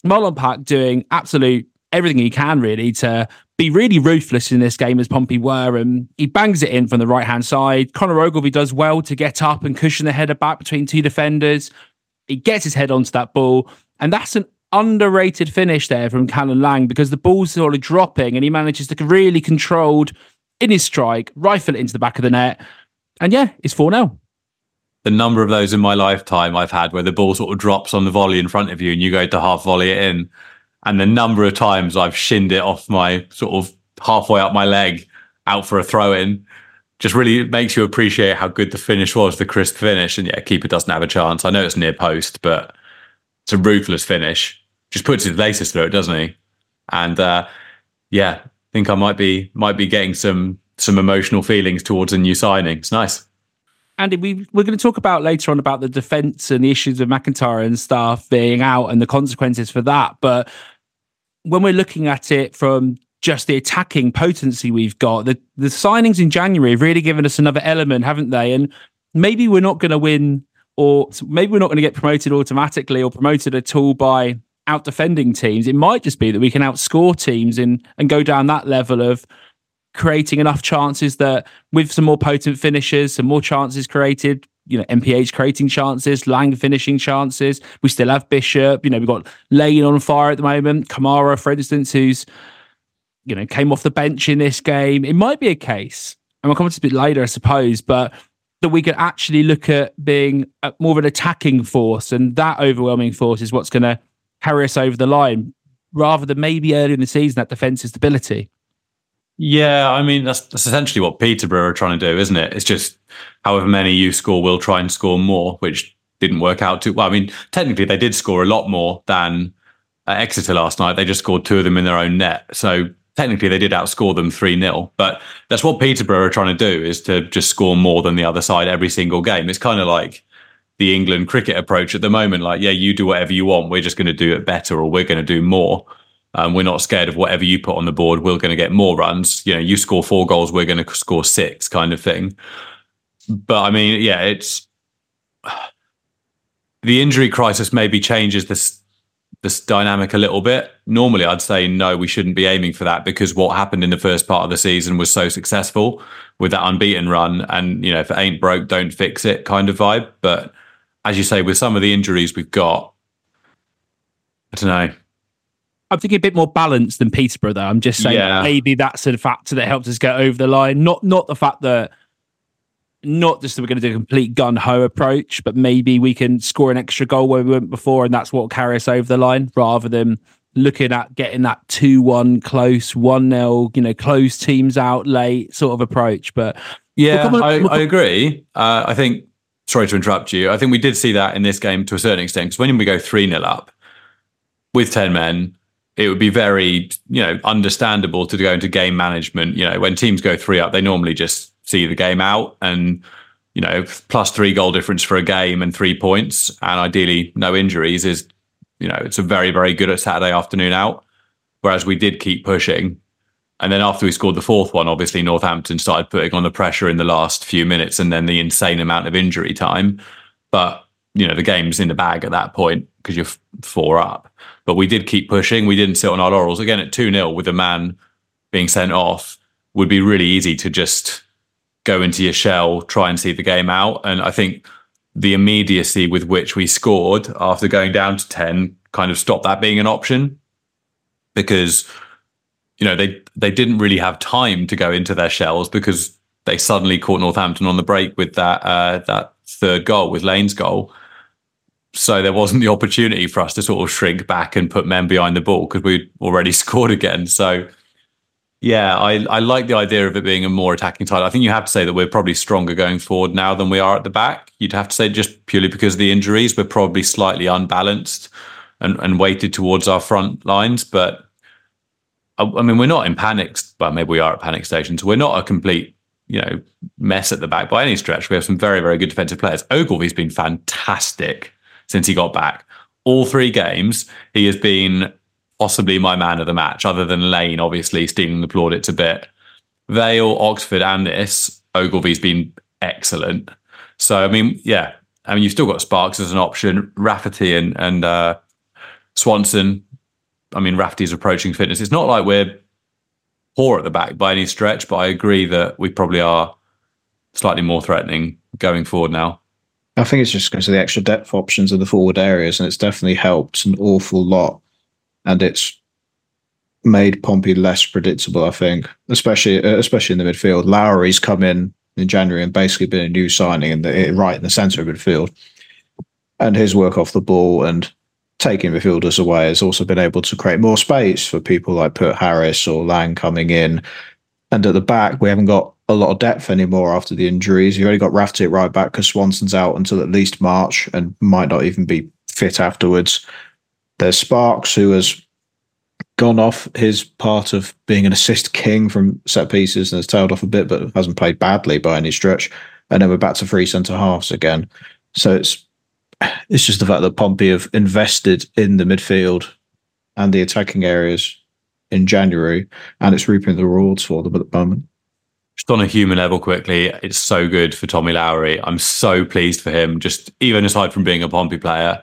Marlon Pack doing absolute everything he can really to be really ruthless in this game as Pompey were. And he bangs it in from the right hand side. Connor Ogilvie does well to get up and cushion the header back between two defenders. He gets his head onto that ball. And that's an underrated finish there from Callum Lang because the ball's sort of dropping and he manages to really controlled in his strike, rifle it into the back of the net. And yeah, it's 4 0 the number of those in my lifetime I've had where the ball sort of drops on the volley in front of you and you go to half volley it in. And the number of times I've shinned it off my sort of halfway up my leg out for a throw in just really makes you appreciate how good the finish was, the crisp finish. And yeah, keeper doesn't have a chance. I know it's near post, but it's a ruthless finish. Just puts his laces through it, doesn't he? And uh, yeah, I think I might be might be getting some some emotional feelings towards a new signing. It's nice. Andy, we, we're going to talk about later on about the defense and the issues of McIntyre and stuff being out and the consequences for that. But when we're looking at it from just the attacking potency we've got, the, the signings in January have really given us another element, haven't they? And maybe we're not going to win or maybe we're not going to get promoted automatically or promoted at all by out defending teams. It might just be that we can outscore teams and go down that level of creating enough chances that with some more potent finishers, some more chances created, you know, MPH creating chances, Lang finishing chances. We still have Bishop. You know, we've got Lane on fire at the moment. Kamara, for instance, who's, you know, came off the bench in this game. It might be a case, and we'll come to a bit later, I suppose, but that we could actually look at being more of an attacking force. And that overwhelming force is what's going to carry us over the line rather than maybe early in the season that defensive stability. Yeah, I mean that's that's essentially what Peterborough are trying to do, isn't it? It's just however many you score, we'll try and score more, which didn't work out too well. I mean, technically they did score a lot more than uh, Exeter last night. They just scored two of them in their own net. So technically they did outscore them 3 0. But that's what Peterborough are trying to do is to just score more than the other side every single game. It's kind of like the England cricket approach at the moment. Like, yeah, you do whatever you want. We're just going to do it better or we're going to do more. Um, we're not scared of whatever you put on the board. We're going to get more runs. You know, you score four goals, we're going to score six, kind of thing. But I mean, yeah, it's the injury crisis maybe changes this this dynamic a little bit. Normally, I'd say no, we shouldn't be aiming for that because what happened in the first part of the season was so successful with that unbeaten run, and you know, if it ain't broke, don't fix it kind of vibe. But as you say, with some of the injuries we've got, I don't know. I'm thinking a bit more balanced than Peterborough, though. I'm just saying Yeah. maybe that's a factor that helps us get over the line. Not not the fact that not just that we're going to do a complete gun ho approach, but maybe we can score an extra goal where we went before, and that's what will carry us over the line, rather than looking at getting that two one close, one 0 you know, close teams out late sort of approach. But Yeah, Well, on- I, I agree. Uh, I think, sorry to interrupt you. I think we did see that in this game to a certain extent because when we go 3 0 up with 10 men, it would be very, you know, understandable to go into game management. You know, when teams go three up, they normally just see the game out and, you know, plus three goal difference for a game and three points and ideally no injuries is, you know, it's a very, very good at Saturday afternoon out. Whereas we did keep pushing. And then after we scored the fourth one, obviously Northampton started putting on the pressure in the last few minutes and then the insane amount of injury time. But, you know, the game's in the bag at that point because you're four up. But we did keep pushing. We didn't sit on our laurels. Again, at 2 0 with a man being sent off would be really easy to just go into your shell, try and see the game out. And I think the immediacy with which we scored after going down to 10 kind of stopped that being an option because you know they they didn't really have time to go into their shells because they suddenly caught Northampton on the break with that uh, that third goal with Lane's goal. So there wasn't the opportunity for us to sort of shrink back and put men behind the ball because we'd already scored again. So yeah, I I like the idea of it being a more attacking title. I think you have to say that we're probably stronger going forward now than we are at the back. You'd have to say just purely because of the injuries, we're probably slightly unbalanced and, and weighted towards our front lines. But I, I mean, we're not in panic. Well, maybe we are at panic stations. We're not a complete, you know, mess at the back by any stretch. We have some very, very good defensive players. Ogilvie's been fantastic since he got back. All three games, he has been possibly my man of the match, other than Lane, obviously stealing the plaudits a bit. Vale, Oxford, and this, Ogilvie's been excellent. So, I mean, yeah, I mean, you've still got Sparkes as an option, Rafferty and, and uh, Swanson. I mean, Rafferty's approaching fitness. It's not like we're poor at the back by any stretch, but I agree that we probably are slightly more threatening going forward now. I think it's just because of the extra depth options in the forward areas, and it's definitely helped an awful lot. And it's made Pompey less predictable, I think, especially uh, especially in the midfield. Lowery's come in in January and basically been a new signing in the right in the centre of midfield, and his work off the ball and taking midfielders away has also been able to create more space for people like Pert Harris or Lang coming in. And at the back, we haven't got a lot of depth anymore after the injuries. You've only got Rafferty at right back because Swanson's out until at least March and might not even be fit afterwards. There's Sparkes, who has gone off his part of being an assist king from set pieces and has tailed off a bit, but hasn't played badly by any stretch. And then we're back to three centre halves again. So it's it's just the fact that Pompey have invested in the midfield and the attacking areas in January, and it's reaping the rewards for them at the moment. Just on a human level, quickly, it's so good for Tommy Lowery. I'm so pleased for him. Just even aside from being a Pompey player,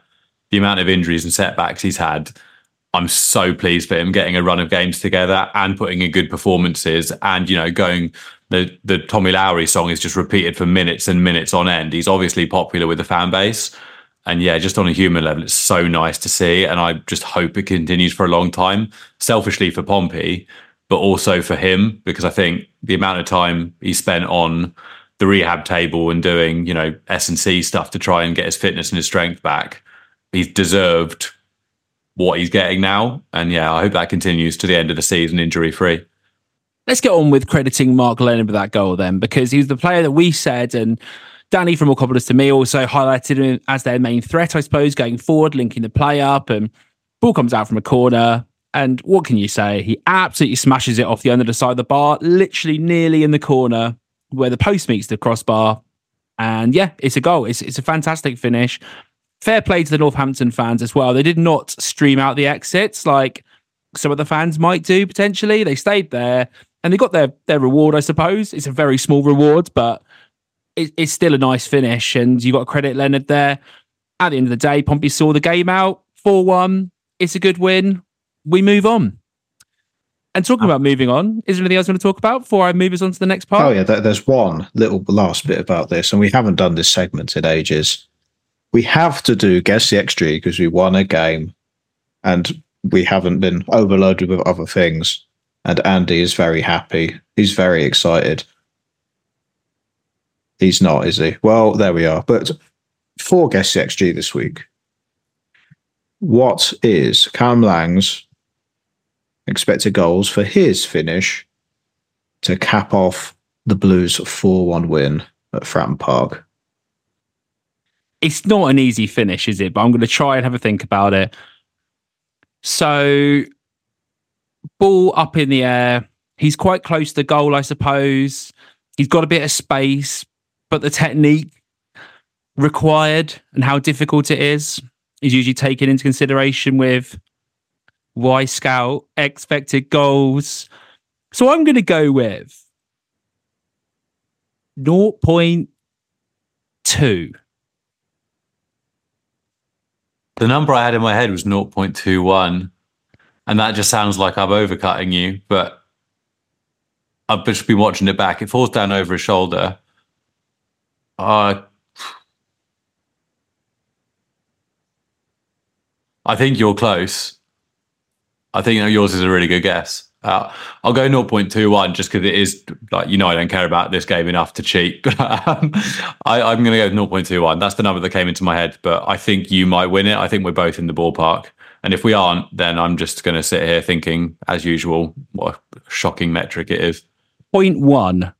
the amount of injuries and setbacks he's had, I'm so pleased for him getting a run of games together and putting in good performances. And you know, going the the Tommy Lowery song is just repeated for minutes and minutes on end. He's obviously popular with the fan base. And yeah, just on a human level, it's so nice to see. And I just hope it continues for a long time, selfishly for Pompey, but also for him, because I think the amount of time he spent on the rehab table and doing, you know, S and C stuff to try and get his fitness and his strength back, he's deserved what he's getting now. And yeah, I hope that continues to the end of the season injury free. let's get on with crediting Marc Leonard with that goal then, because he was the player that we said and Danny from Alcopolis to me also highlighted him as their main threat, I suppose, going forward, linking the play up and ball comes out from a corner. And what can you say? He absolutely smashes it off the under the side of the bar, literally nearly in the corner where the post meets the crossbar. And yeah, it's a goal. It's it's a fantastic finish. Fair play to the Northampton fans as well. They did not stream out the exits like some of the fans might do potentially. They stayed there and they got their their reward, I suppose. It's a very small reward, but it, it's still a nice finish. And you got credit Leonard there. At the end of the day, Pompey saw the game out 4 1. It's a good win. We move on. And talking ah. about moving on, is there anything else you want to talk about before I move us on to the next part? Oh yeah, there's one little last bit about this, and we haven't done this segment in ages. We have to do guess the XG because we won a game, and we haven't been overloaded with other things. And Andy is very happy. He's very excited. He's not, is he? Well, there we are. But for guess the XG this week, what is Cam Lang's expected goals for his finish to cap off the Blues 4 1 win at Fratton Park. it's not an easy finish, is it? But I'm going to try and have a think about it. So, ball up in the air. He's quite close to the goal, I suppose. He's got a bit of space, but the technique required and how difficult it is is usually taken into consideration with Wyscout expected goals. So I'm going to go with 0.2. The number I had in my head was 0.21. And that just sounds like I'm overcutting you, but I've just been watching it back. It falls down over his shoulder. Uh, I think you're close. I think you know, yours is a really good guess. Uh, I'll go 0.21 just because it is like you know I don't care about this game enough to cheat. um, I, I'm going to go with 0.21. That's the number that came into my head, but I think you might win it. I think we're both in the ballpark, and if we aren't, then I'm just going to sit here thinking, as usual, what a shocking metric it is. Point one.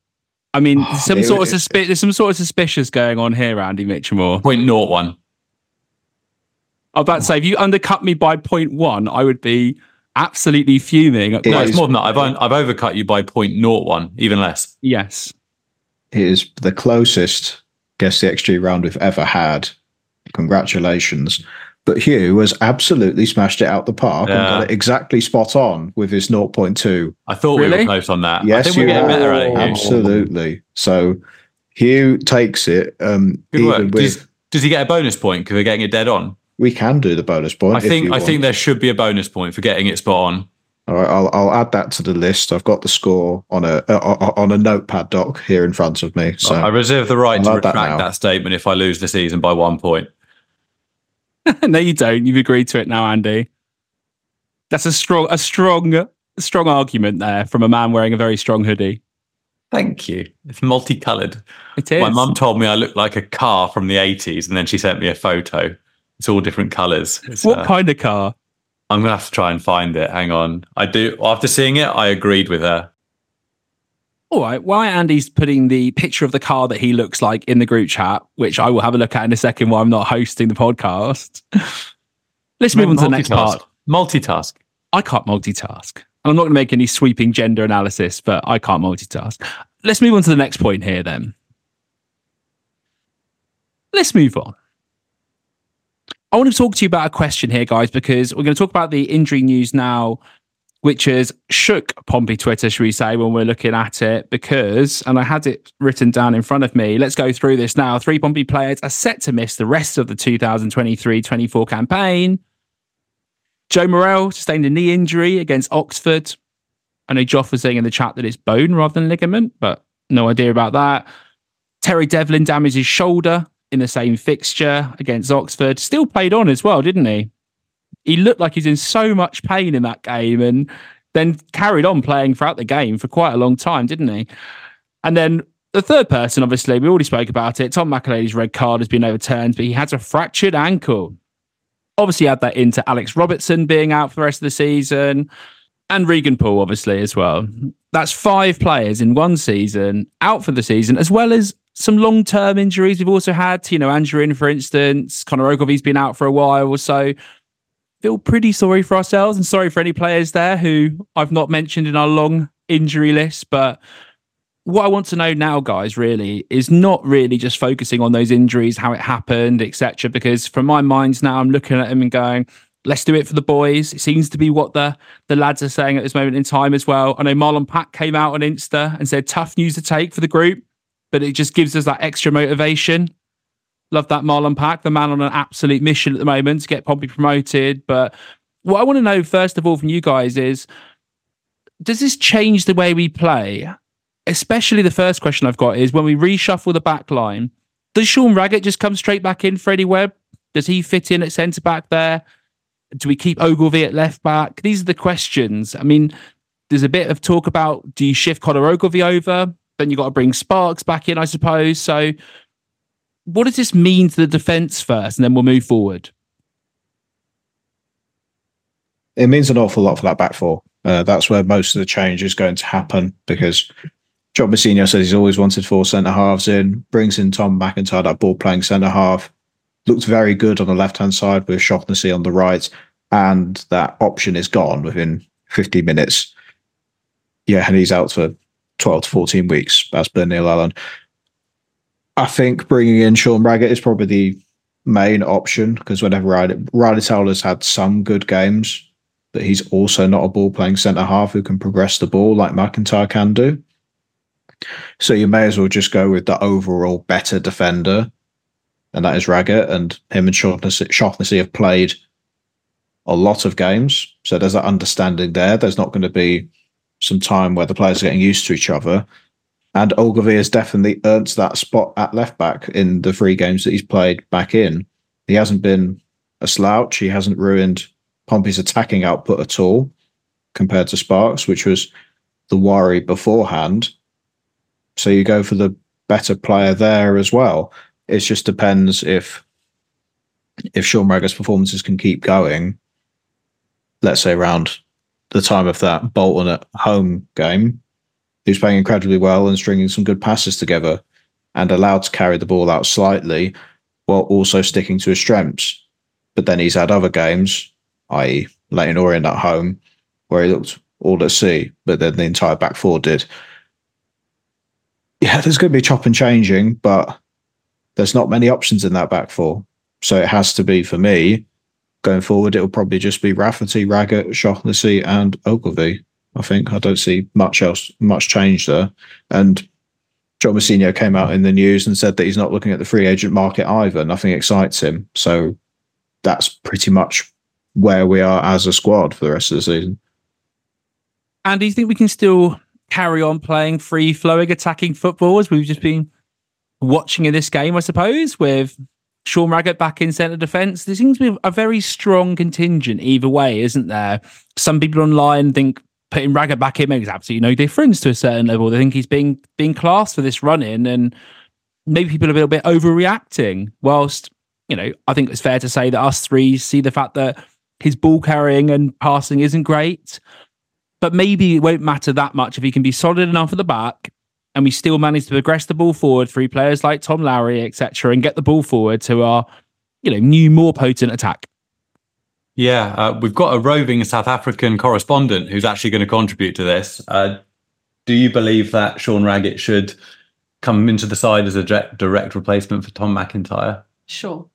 I mean, some sort of it- suspi- there's some sort of suspicious going on here, Andy Mitchell. Point naught one. I was about to say, if you undercut me by point one, I would be absolutely fuming. No, It it's more than that. I've I've overcut you by point naught one, even less. yes. It is the closest guess the XG round we've ever had. Congratulations. But Hugh has absolutely smashed it out the park and got it exactly spot on with his 0.2. I thought we were close on that. I Yes, think we're you getting have. better at it. Hugh. Absolutely. So Hugh takes it. Um, Good work. with, Does, does he get a bonus point because we're getting it dead on? We can do the bonus point. I if think you I want. think there should be a bonus point for getting it spot on. All right, I'll I'll add that to the list. I've got the score on a uh, on a notepad doc here in front of me. So I reserve the right I'll to add that retract that, statement if I lose the season by one point. no, you don't. You've agreed to it now, Andy. That's a strong, a strong, strong argument there from a man wearing a very strong hoodie. Thank you. It's multicolored. It is. My mum told me I looked like a car from the 80s, and then she sent me a photo. It's all different colors. It's, What uh, kind of car? I'm gonna have to try and find it. Hang on. I do. After seeing it, I agreed with her. All right. While Andy's putting the picture of the car that he looks like in the group chat, which I will have a look at in a second while I'm not hosting the podcast, let's move on to the next part. Multitask. I can't multitask. And I'm not going to make any sweeping gender analysis, but I can't multitask. Let's move on to the next point here then. Let's move on. I want to talk to you about a question here, guys, because we're going to talk about the injury news now, which has shook Pompey Twitter, should we say, when we're looking at it. Because, and I had it written down in front of me, let's go through this now. Three Pompey players are set to miss the rest of the 2023 24 campaign. Joe Morrell sustained a knee injury against Oxford. I know Joff was saying in the chat that it's bone rather than ligament, but no idea about that. Terry Devlin damaged his shoulder in the same fixture against Oxford. Still played on as well, didn't he? He looked like he's in so much pain in that game and then carried on playing throughout the game for quite a long time, didn't he? And then the third person, obviously, we already spoke about it. Tom McAlady's red card has been overturned, but he has a fractured ankle obviously add that into Alex Robertson being out for the rest of the season and Regan Poole, obviously, as well. That's five players in one season out for the season, as well as some long term injuries we've also had. Tino Anjorin, for instance, Connor Ogilvie's been out for a while or so. feel pretty sorry for ourselves and sorry for any players there who I've not mentioned in our long injury list. But what I want to know now, guys, really is not really just focusing on those injuries, how it happened, etc. Because from my mind now, I'm looking at them and going, let's do it for the boys. It seems to be what the the lads are saying at this moment in time as well. I know Marlon Pack came out on Insta and said tough news to take for the group, but it just gives us that extra motivation. Love that Marlon Pack, the man on an absolute mission at the moment to get Pompey promoted. But what I want to know first of all from you guys is does this change the way we play? Especially the first question I've got is when we reshuffle the back line, does Sean Raggett just come straight back in, Freddie Webb? Does he fit in at centre back there? Do we keep Ogilvie at left back? These are the questions. I mean, there's a bit of talk about do you shift Connor Ogilvie over? Then you've got to bring Sparkes back in, I suppose. So, what does this mean to the defence first, and then we'll move forward? It means an awful lot for that back four. Uh, that's where most of the change is going to happen because John Mousinho says he's always wanted four centre halves in, brings in Tom McIntyre, that ball playing centre half, looked very good on the left hand side with Shaughnessy on the right, and that option is gone within 50 minutes. Yeah, and he's out for 12 to 14 weeks, as per Neil Allen. I think bringing in Sean Raggett is probably the main option because whenever Ryley, Ryley Towler's had some good games, but he's also not a ball playing centre half who can progress the ball like McIntyre can do. So you may as well just go with the overall better defender, and that is Raggett. And him and Shaughnessy have played a lot of games. So there's that understanding there. There's not going to be some time where the players are getting used to each other. And Ogilvie has definitely earned that spot at left back in the three games that he's played back in. He hasn't been a slouch. He hasn't ruined Pompey's attacking output at all compared to Sparkes, which was the worry beforehand. So you go for the better player there as well. It just depends if if Sean Raggett's performances can keep going. Let's say around the time of that Bolton at home game, who's playing incredibly well and stringing some good passes together and allowed to carry the ball out slightly while also sticking to his strengths. But then he's had other games, i.e., Leyton Orient at home, where he looked all at sea, but then the entire back four did. Yeah, there's going to be chop and changing, but there's not many options in that back four. So it has to be for me going forward. It'll probably just be Rafferty, Raggett, Shaughnessy, and Ogilvie. I think I don't see much else, much change there. And John Mousinho came out in the news and said that he's not looking at the free agent market either. Nothing excites him. So that's pretty much where we are as a squad for the rest of the season. And do you think we can still carry on playing free flowing attacking football as we've just been watching in this game, I suppose, with Sean Raggett back in centre defence? There seems to be a very strong contingent either way, isn't there? Some people online think putting Raggett back in makes absolutely no difference to a certain level. They think he's being being classed for this run in, and maybe people are a little bit overreacting. Whilst you know, I think it's fair to say that us three see the fact that his ball carrying and passing isn't great, but maybe it won't matter that much if he can be solid enough at the back. And we still manage to progress the ball forward through players like Tom Lowery, etc., and get the ball forward to our, you know, new, more potent attack. Yeah, uh, we've got a roving South African correspondent who's actually going to contribute to this. Uh, do you believe that Sean Raggett should come into the side as a direct replacement for Tom McIntyre? Sure.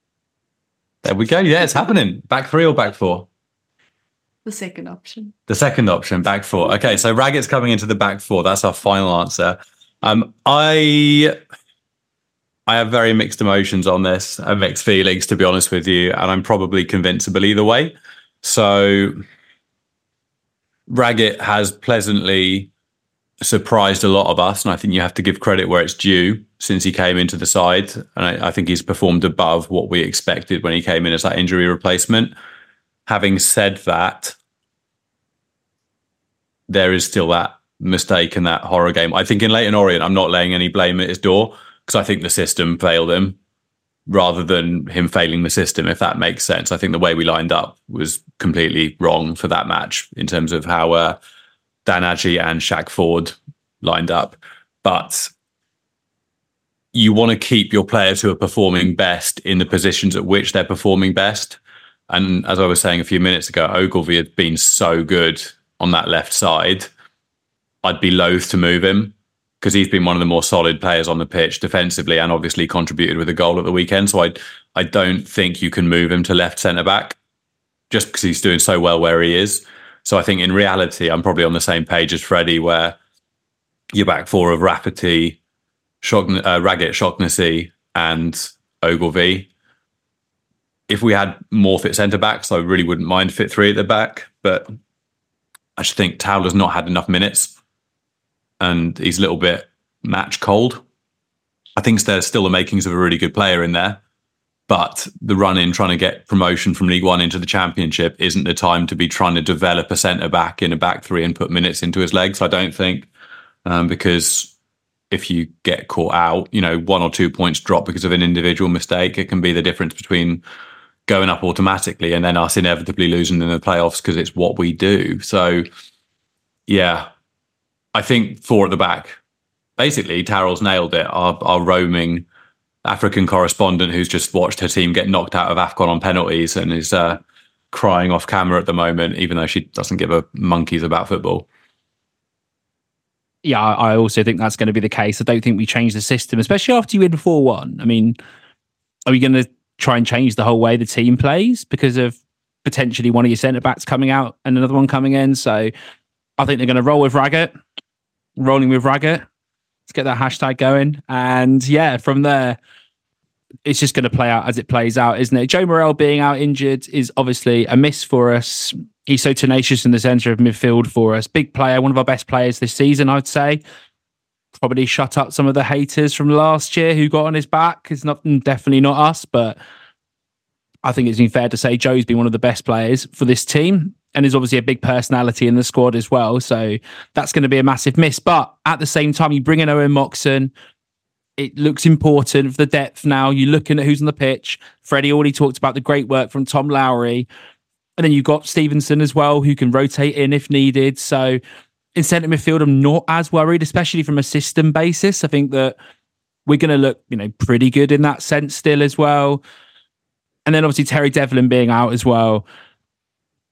There we go. Yeah, it's happening. Back three or back four? The second option. The second option, back four. Okay, so Raggett's coming into the back four. That's our final answer. Um, I I have very mixed emotions on this, and mixed feelings, to be honest with you, and I'm probably convincible either way. So, Raggett has pleasantly surprised a lot of us, and I think you have to give credit where it's due since he came into the side, and I, I think he's performed above what we expected when he came in as that injury replacement. Having said that, there is still that mistake in that horror game. I think in Leyton Orient, I'm not laying any blame at his door because I think the system failed him rather than him failing the system, if that makes sense. I think the way we lined up was completely wrong for that match in terms of how uh, Dan Agyei and Shaq Ford lined up. But you want to keep your players who are performing best in the positions at which they're performing best. And as I was saying a few minutes ago, Ogilvie had been so good on that left side. I'd be loath to move him because he's been one of the more solid players on the pitch defensively and obviously contributed with a goal at the weekend. So I I don't think you can move him to left centre back just because he's doing so well where he is. So I think in reality, I'm probably on the same page as Freddie, where your back four of Rafferty, Shog- uh, Raggett, Shaughnessy, and Ogilvie. If we had more fit centre backs, I really wouldn't mind fit three at the back. But I just think Towler's not had enough minutes and he's a little bit match cold. I think there's still the makings of a really good player in there. But the run in trying to get promotion from League One into the Championship isn't the time to be trying to develop a centre back in a back three and put minutes into his legs. I don't think, um, because if you get caught out, you know, one or two points drop because of an individual mistake, it can be the difference between going up automatically and then us inevitably losing in the playoffs because it's what we do. So, yeah, I think four at the back. Basically, Tarrell's nailed it. Our, our roaming African correspondent who's just watched her team get knocked out of AFCON on penalties and is uh, crying off camera at the moment, even though she doesn't give a monkeys about football. Yeah, I also think that's going to be the case. I don't think we change the system, especially after you win 4 1. I mean, are we going to try and change the whole way the team plays because of potentially one of your centre backs coming out and another one coming in? So I think they're going to roll with Raggett, rolling with Raggett. Let's get that hashtag going. And yeah, from there, it's just going to play out as it plays out, isn't it? Joe Morrell being out injured is obviously a miss for us. He's so tenacious in the centre of midfield for us. Big player, one of our best players this season, I'd say. Probably shut up some of the haters from last year who got on his back. It's not definitely not us, but I think it's been fair to say Joe's been one of the best players for this team and is obviously a big personality in the squad as well. So that's going to be a massive miss. But at the same time, you bring in Owen Moxon. It looks important for the depth now. You're looking at who's on the pitch. Freddie already talked about the great work from Tom Lowery. And then you've got Stevenson as well, who can rotate in if needed. So in centre midfield, I'm not as worried, especially from a system basis. I think that we're going to look, you know, pretty good in that sense still as well. And then obviously Terry Devlin being out as well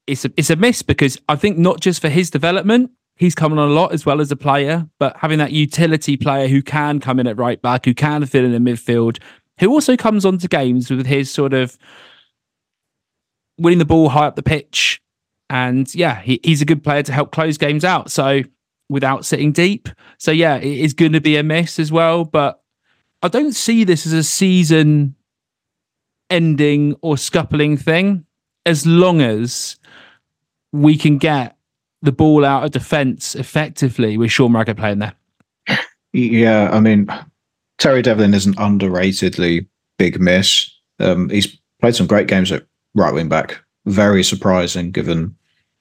it's a, it's a miss because I think not just for his development, he's coming on a lot as well as a player, but having that utility player who can come in at right back, who can fill in the midfield, who also comes onto games with his sort of winning the ball high up the pitch. And yeah, he, he's a good player to help close games out. So without sitting deep. So yeah, it is going to be a miss as well. But I don't see this as a season ending or scuppling thing as long as we can get the ball out of defence effectively with Sean Raggett playing there. Yeah, I mean, Terry Devlin is an underratedly big miss. Um, he's played some great games at right wing back. Very surprising given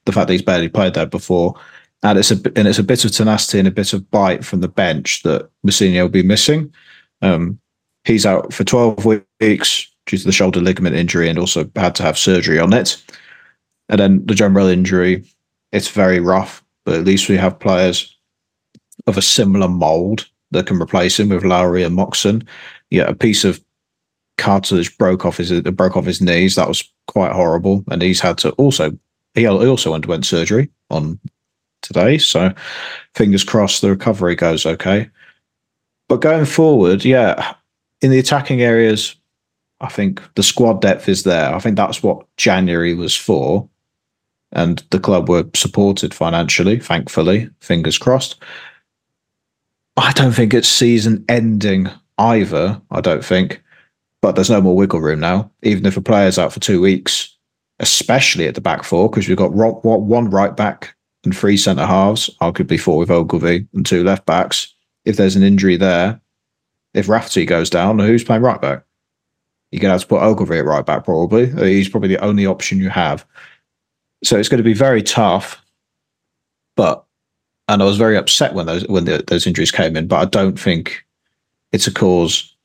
the fact that he's barely played there before. And it's a and it's a bit of tenacity and a bit of bite from the bench that Mousinho will be missing. Um, he's out for 12 weeks due to the shoulder ligament injury and also had to have surgery on it. And then the general injury, it's very rough, but at least we have players of a similar mold that can replace him with Lowery and Moxon. Yeah, a piece of cartilage broke off his broke off his knees. That was quite horrible, and he's had to also he also underwent surgery on today. So fingers crossed the recovery goes okay. But going forward, yeah, in the attacking areas, I think the squad depth is there. I think that's what January was for and the club were supported financially, thankfully, fingers crossed. I don't think it's season ending either. I don't think, but there's no more wiggle room now. Even if a player's out for two weeks, especially at the back four, because we've got one right back and three centre halves, arguably four with Ogilvie and two left backs. If there's an injury there, if Rafferty goes down, who's playing right back? You're going to have to put Ogilvie at right back, probably. Uh, he's probably the only option you have. So it's going to be very tough. But and I was very upset when those when the, those injuries came in. But I don't think it's a cause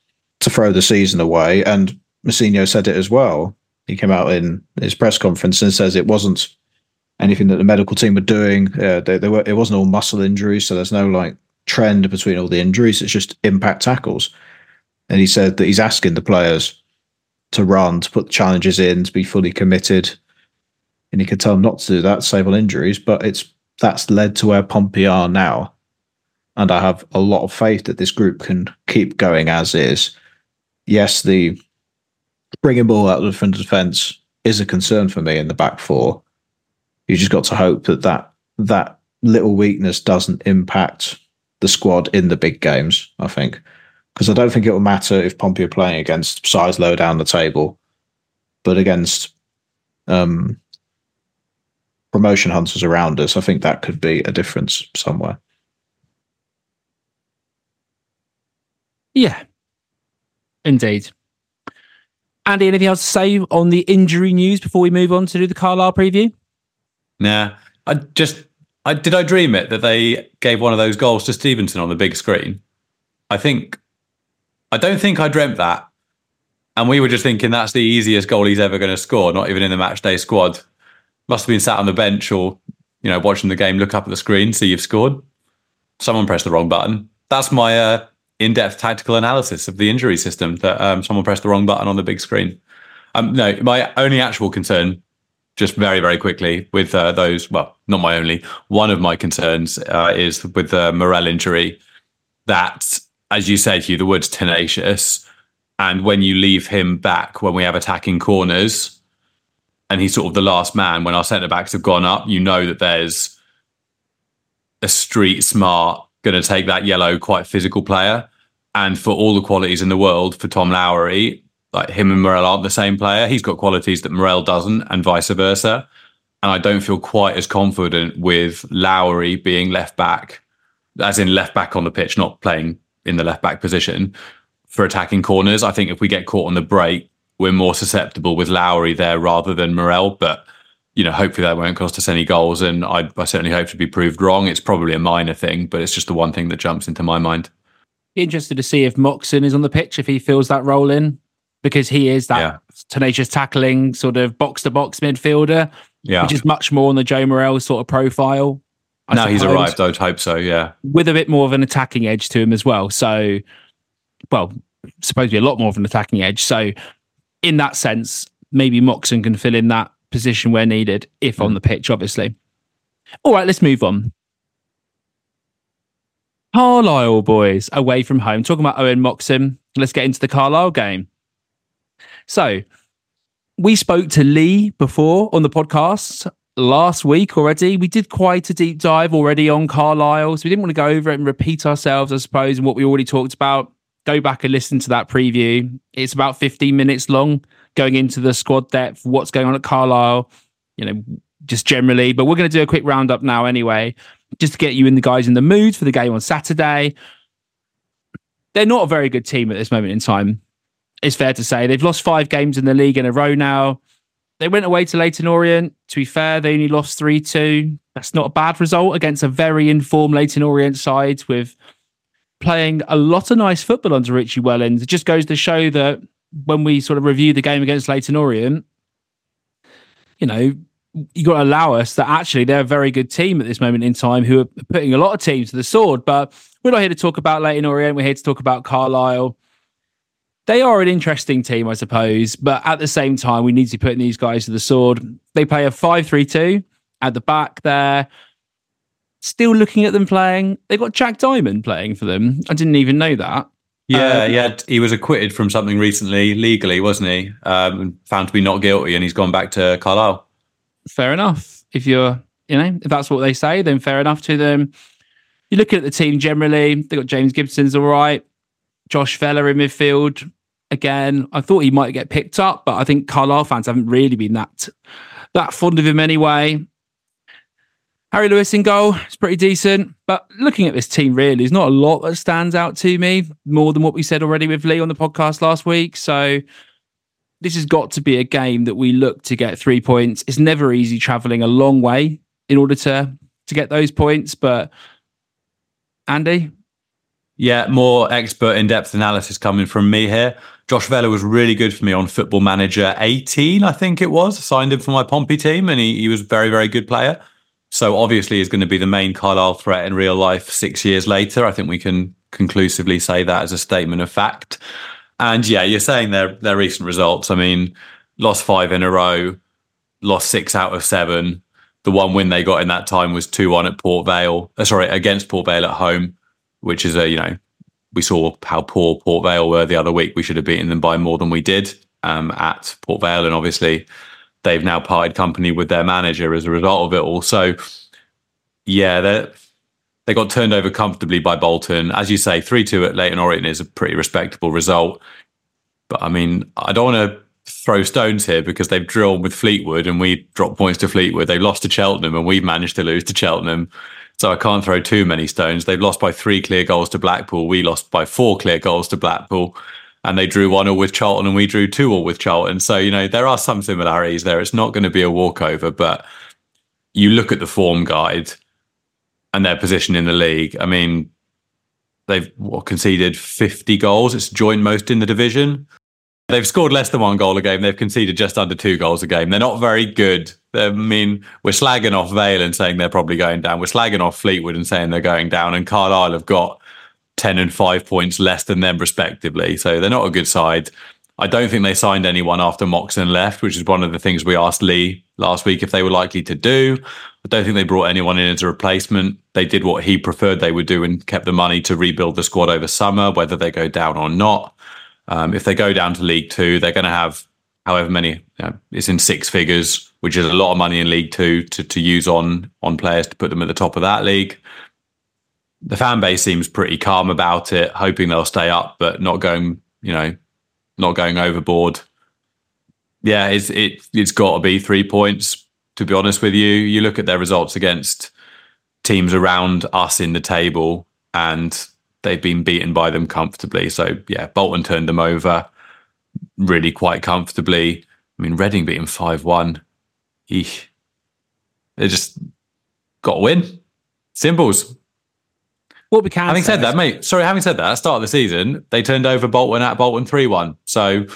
to throw the season away. And Mousinho said it as well. He came out in his press conference and says it wasn't anything that the medical team were doing. Uh, they, they were it wasn't all muscle injuries, so there's no like trend between all the injuries. It's just impact tackles. And he said that he's asking the players to run, to put the challenges in, to be fully committed. And you can tell him not to do that, save on injuries, but it's that's led to where Pompey are now. And I have a lot of faith that this group can keep going as is. Yes, the bringing ball out of the defence is a concern for me in the back four. You just got to hope that that, that little weakness doesn't impact the squad in the big games, I think. Because I don't think it will matter if Pompey are playing against sides lower down the table, but against um, promotion hunters around us, I think that could be a difference somewhere. Yeah, indeed. Andy, anything else to say on the injury news before we move on to do the Carlisle preview? Nah, I just I did I dream it that they gave one of those goals to Stevenson on the big screen. I think I don't think I dreamt that. And we were just thinking that's the easiest goal he's ever going to score, not even in the match day squad. Must have been sat on the bench or, you know, watching the game, look up at the screen, see you've scored. Someone pressed the wrong button. That's my uh, in-depth tactical analysis of the injury system that um, someone pressed the wrong button on the big screen. Um, no, my only actual concern, just very very quickly, with uh, those. Well, not my only. One of my concerns uh, is with the Morrell injury. That, as you said, Hugh, the wood's tenacious, and when you leave him back when we have attacking corners, and he's sort of the last man when our centre backs have gone up, you know that there's a street smart going to take that yellow, quite physical player. And for all the qualities in the world for Tom Lowery, like him and Morrell aren't the same player. He's got qualities that Morrell doesn't, and vice versa. And I don't feel quite as confident with Lowery being left back, as in left back on the pitch, not playing in the left back position for attacking corners. I think if we get caught on the break, we're more susceptible with Lowery there rather than Morrell. But you know, hopefully that won't cost us any goals. And I, I certainly hope to be proved wrong. It's probably a minor thing, but it's just the one thing that jumps into my mind. Interested to see if Moxon is on the pitch, if he fills that role in, because he is that yeah. tenacious tackling sort of box to box midfielder, yeah. which is much more on the Joe Morrell sort of profile. I now suppose, he's arrived, I'd hope so, yeah. With a bit more of an attacking edge to him as well. So, well, supposedly a lot more of an attacking edge. So, in that sense, maybe Moxon can fill in that position where needed, if mm. on the pitch, obviously. All right, let's move on. Carlisle boys away from home. Talking about Owen Moxon, let's get into the Carlisle game. So, we spoke to Lee before on the podcast last week already. We did quite a deep dive already on Carlisle, so we didn't want to go over it and repeat ourselves, I suppose, and what we already talked about. Go back and listen to that preview. It's about 15 minutes long going into the squad depth, what's going on at Carlisle, you know, just generally. But we're going to do a quick roundup now anyway, just to get you and the guys in the mood for the game on Saturday. They're not a very good team at this moment in time. It's fair to say they've lost five games in the league in a row now. They went away to Leyton Orient. To be fair, they only lost 3 2. That's not a bad result against a very informed Leyton Orient side with playing a lot of nice football under Richie Wellens. It just goes to show that when we sort of review the game against Leyton Orient, you know, you got to allow us that actually they're a very good team at this moment in time who are putting a lot of teams to the sword. But we're not here to talk about Leyton Orient. We're here to talk about Carlisle. They are an interesting team, I suppose, but at the same time, we need to be putting these guys to the sword. They play a 5 3 2 at the back there. Still looking at them playing. They've got Jack Diamond playing for them. I didn't even know that. Yeah, um, yeah, he was acquitted from something recently, legally, wasn't he? Um, found to be not guilty, and he's gone back to Carlisle. Fair enough. If you're, you know, if that's what they say, then fair enough to them. You look at the team generally. They got James Gibson's all right. Josh Vela in midfield. Again, I thought he might get picked up, but I think Carlisle fans haven't really been that that fond of him anyway. Harry Lewis in goal is pretty decent. But looking at this team, really, there's not a lot that stands out to me more than what we said already with Lee on the podcast last week. So this has got to be a game that we look to get three points. It's never easy traveling a long way in order to to get those points. But Andy? Yeah, more expert in depth analysis coming from me here. Josh Vela was really good for me on Football Manager 18, I think it was. Signed him for my Pompey team, and he, he was a very, very good player. So obviously, is going to be the main Carlisle threat in real life six years later. I think we can conclusively say that as a statement of fact. And yeah, you're saying their their recent results. I mean, lost five in a row, lost six out of seven. The one win they got in that time was two one at Port Vale. Uh, sorry, against Port Vale at home, which is a you know we saw how poor Port Vale were the other week. We should have beaten them by more than we did um, at Port Vale, and obviously they've now parted company with their manager as a result of it all. So yeah, they they got turned over comfortably by Bolton. As you say, three two at Leyton Orient is a pretty respectable result. But I mean, I don't want to throw stones here because they've drilled with Fleetwood and we dropped points to Fleetwood. They've lost to Cheltenham and we've managed to lose to Cheltenham. So I can't throw too many stones. They've lost by three clear goals to Blackpool. We lost by four clear goals to Blackpool. And they drew 1 0 with Charlton and we drew 2 0 with Charlton. So, you know, there are some similarities there. It's not going to be a walkover, but you look at the form guide and their position in the league. I mean, they've what, conceded 50 goals. It's joint most in the division. They've scored less than one goal a game. They've conceded just under two goals a game. They're not very good. I mean, we're slagging off Vale and saying they're probably going down. We're slagging off Fleetwood and saying they're going down. And Carlisle have got 10 and five points less than them, respectively. So they're not a good side. I don't think they signed anyone after Moxon left, which is one of the things we asked Lee last week if they were likely to do. I don't think they brought anyone in as a replacement. They did what he preferred they would do and kept the money to rebuild the squad over summer, whether they go down or not. Um, if they go down to League Two, they're going to have however many. You know, it's in six figures, which is a lot of money in League Two to to use on on players to put them at the top of that league. The fan base seems pretty calm about it, hoping they'll stay up, but not going, you know, not going overboard. Yeah, it's it it's got to be three points. To be honest with you, you look at their results against teams around us in the table, and they've been beaten by them comfortably. So yeah, Bolton turned them over really quite comfortably. I mean, Reading beat them five one. They just got a win. Symbols. What we can having said that, mate. Sorry, having said that, at the start of the season, they turned over Bolton at Bolton three one. So,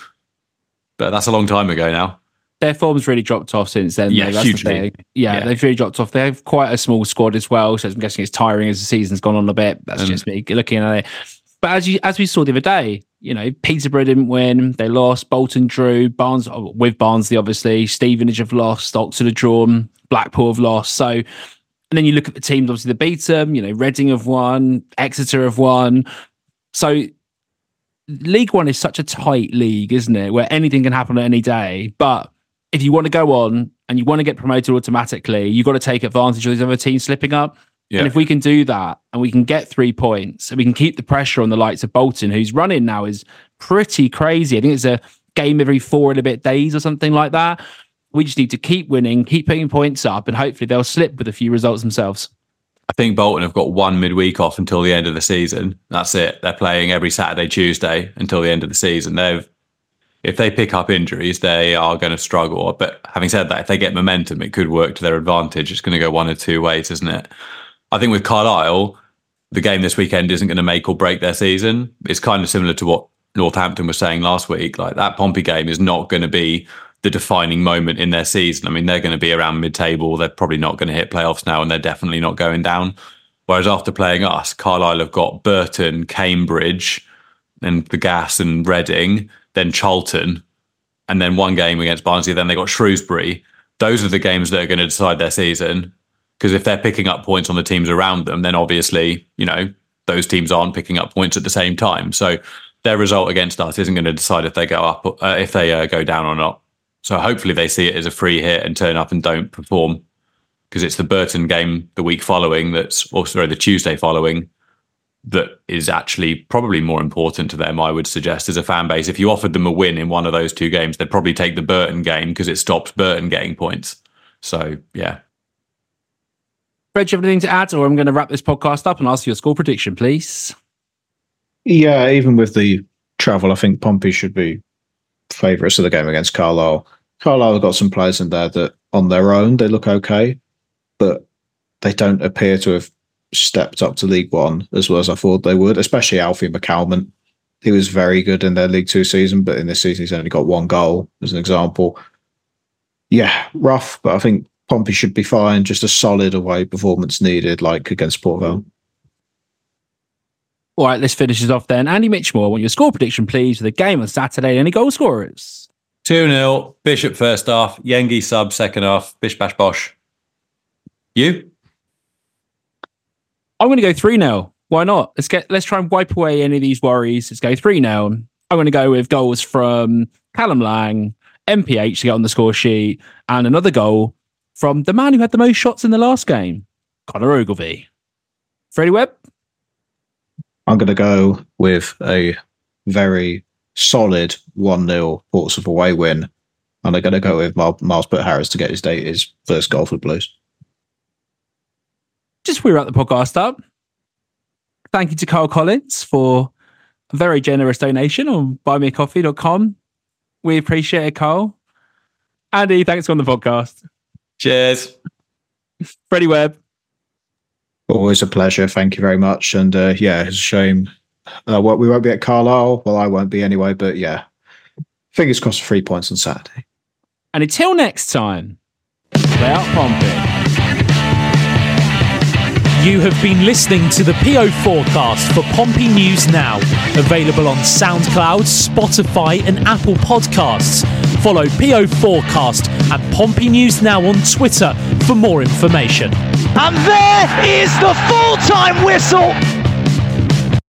but that's a long time ago now their form's really dropped off since then. Yeah, though, hugely. The yeah, yeah, they've really dropped off. They have quite a small squad as well, so I'm guessing it's tiring as the season's gone on a bit. That's um, just me looking at it. But as you as we saw the other day, you know, Peterborough didn't win. They lost. Bolton drew. Barnes oh, with Barnsley, obviously. Stevenage have lost. Oxford have drawn. Blackpool have lost. So, and then you look at the teams. Obviously, the beat them. You know, Reading have won. Exeter have won. So League One is such a tight league, isn't it? Where anything can happen at any day. But if you want to go on and you want to get promoted automatically, you've got to take advantage of these other teams slipping up. Yeah. And if we can do that and we can get three points and we can keep the pressure on the likes of Bolton, who's running now is pretty crazy. I think it's a game every four and a bit days or something like that. We just need to keep winning, keep putting points up, and hopefully they'll slip with a few results themselves. I think Bolton have got one midweek off until the end of the season. That's it. They're playing every Saturday, Tuesday until the end of the season. They've if they pick up injuries, they are going to struggle. But having said that, if they get momentum, it could work to their advantage. It's going to go one or two ways, isn't it? I think with Carlisle, the game this weekend isn't going to make or break their season. It's kind of similar to what Northampton was saying last week. Like that Pompey game is not going to be the defining moment in their season. I mean, they're going to be around mid table. They're probably not going to hit playoffs now, and they're definitely not going down. Whereas after playing us, Carlisle have got Burton, Cambridge, and the Gas and Reading then Charlton, and then one game against Barnsley. Then they got Shrewsbury. Those are the games that are going to decide their season. Because if they're picking up points on the teams around them, then obviously, you know, those teams aren't picking up points at the same time. So their result against us isn't going to decide if they go up, uh, if they uh, go down or not. So hopefully they see it as a free hit and turn up and don't perform because it's the Burton game the week following that's also the Tuesday following that is actually probably more important to them, I would suggest, as a fan base. If you offered them a win in one of those two games, they'd probably take the Burton game because it stops Burton getting points. So, yeah. Fred, do you have anything to add, or I'm going to wrap this podcast up and ask you your score prediction, please? Yeah, even with the travel, I think Pompey should be favourites of the game against Carlisle. Carlisle got some players in there that on their own they look okay, but they don't appear to have stepped up to League One as well as I thought they would, especially Alfie McCalmont. He was very good in their League Two season, but in this season he's only got one goal as an example. Yeah, rough, but I think Pompey should be fine. Just a solid away performance needed, like against Port Vale. All right, let's finish this off then. Andy Mitchmore, I want your score prediction, please, for the game on Saturday. Any goal scorers? 2 0, Bishop first half, Yengi sub second half, Bish Bash Bosh. You? I'm going to go 3 0. Why not? Let's get let's try and wipe away any of these worries. Let's go 3 0. I'm going to go with goals from Callum Lang, MPH to get on the score sheet, and another goal from the man who had the most shots in the last game, Connor Ogilvie. Freddie Webb? I'm going to go with a very solid 1 0 Portsmouth away win. And I'm going to go with Myles, Miles Pitt Harris to get his day his first goal for the Blues. Just we wrap the podcast up. Thank you to Carl Collins for a very generous donation on buymeacoffee.com. We appreciate it, Carl. Andy, thanks for on the podcast. Cheers. Freddie Webb. Always a pleasure. Thank you very much. And uh, yeah, it's a shame. Uh, we won't be at Carlisle. Well, I won't be anyway. But yeah, fingers crossed for three points on Saturday. And until next time, play out Pompey. You have been listening to the PO forecast for Pompey News Now, available on SoundCloud, Spotify, and Apple Podcasts. Follow PO4cast and Pompey News Now on Twitter for more information. And there is the full time whistle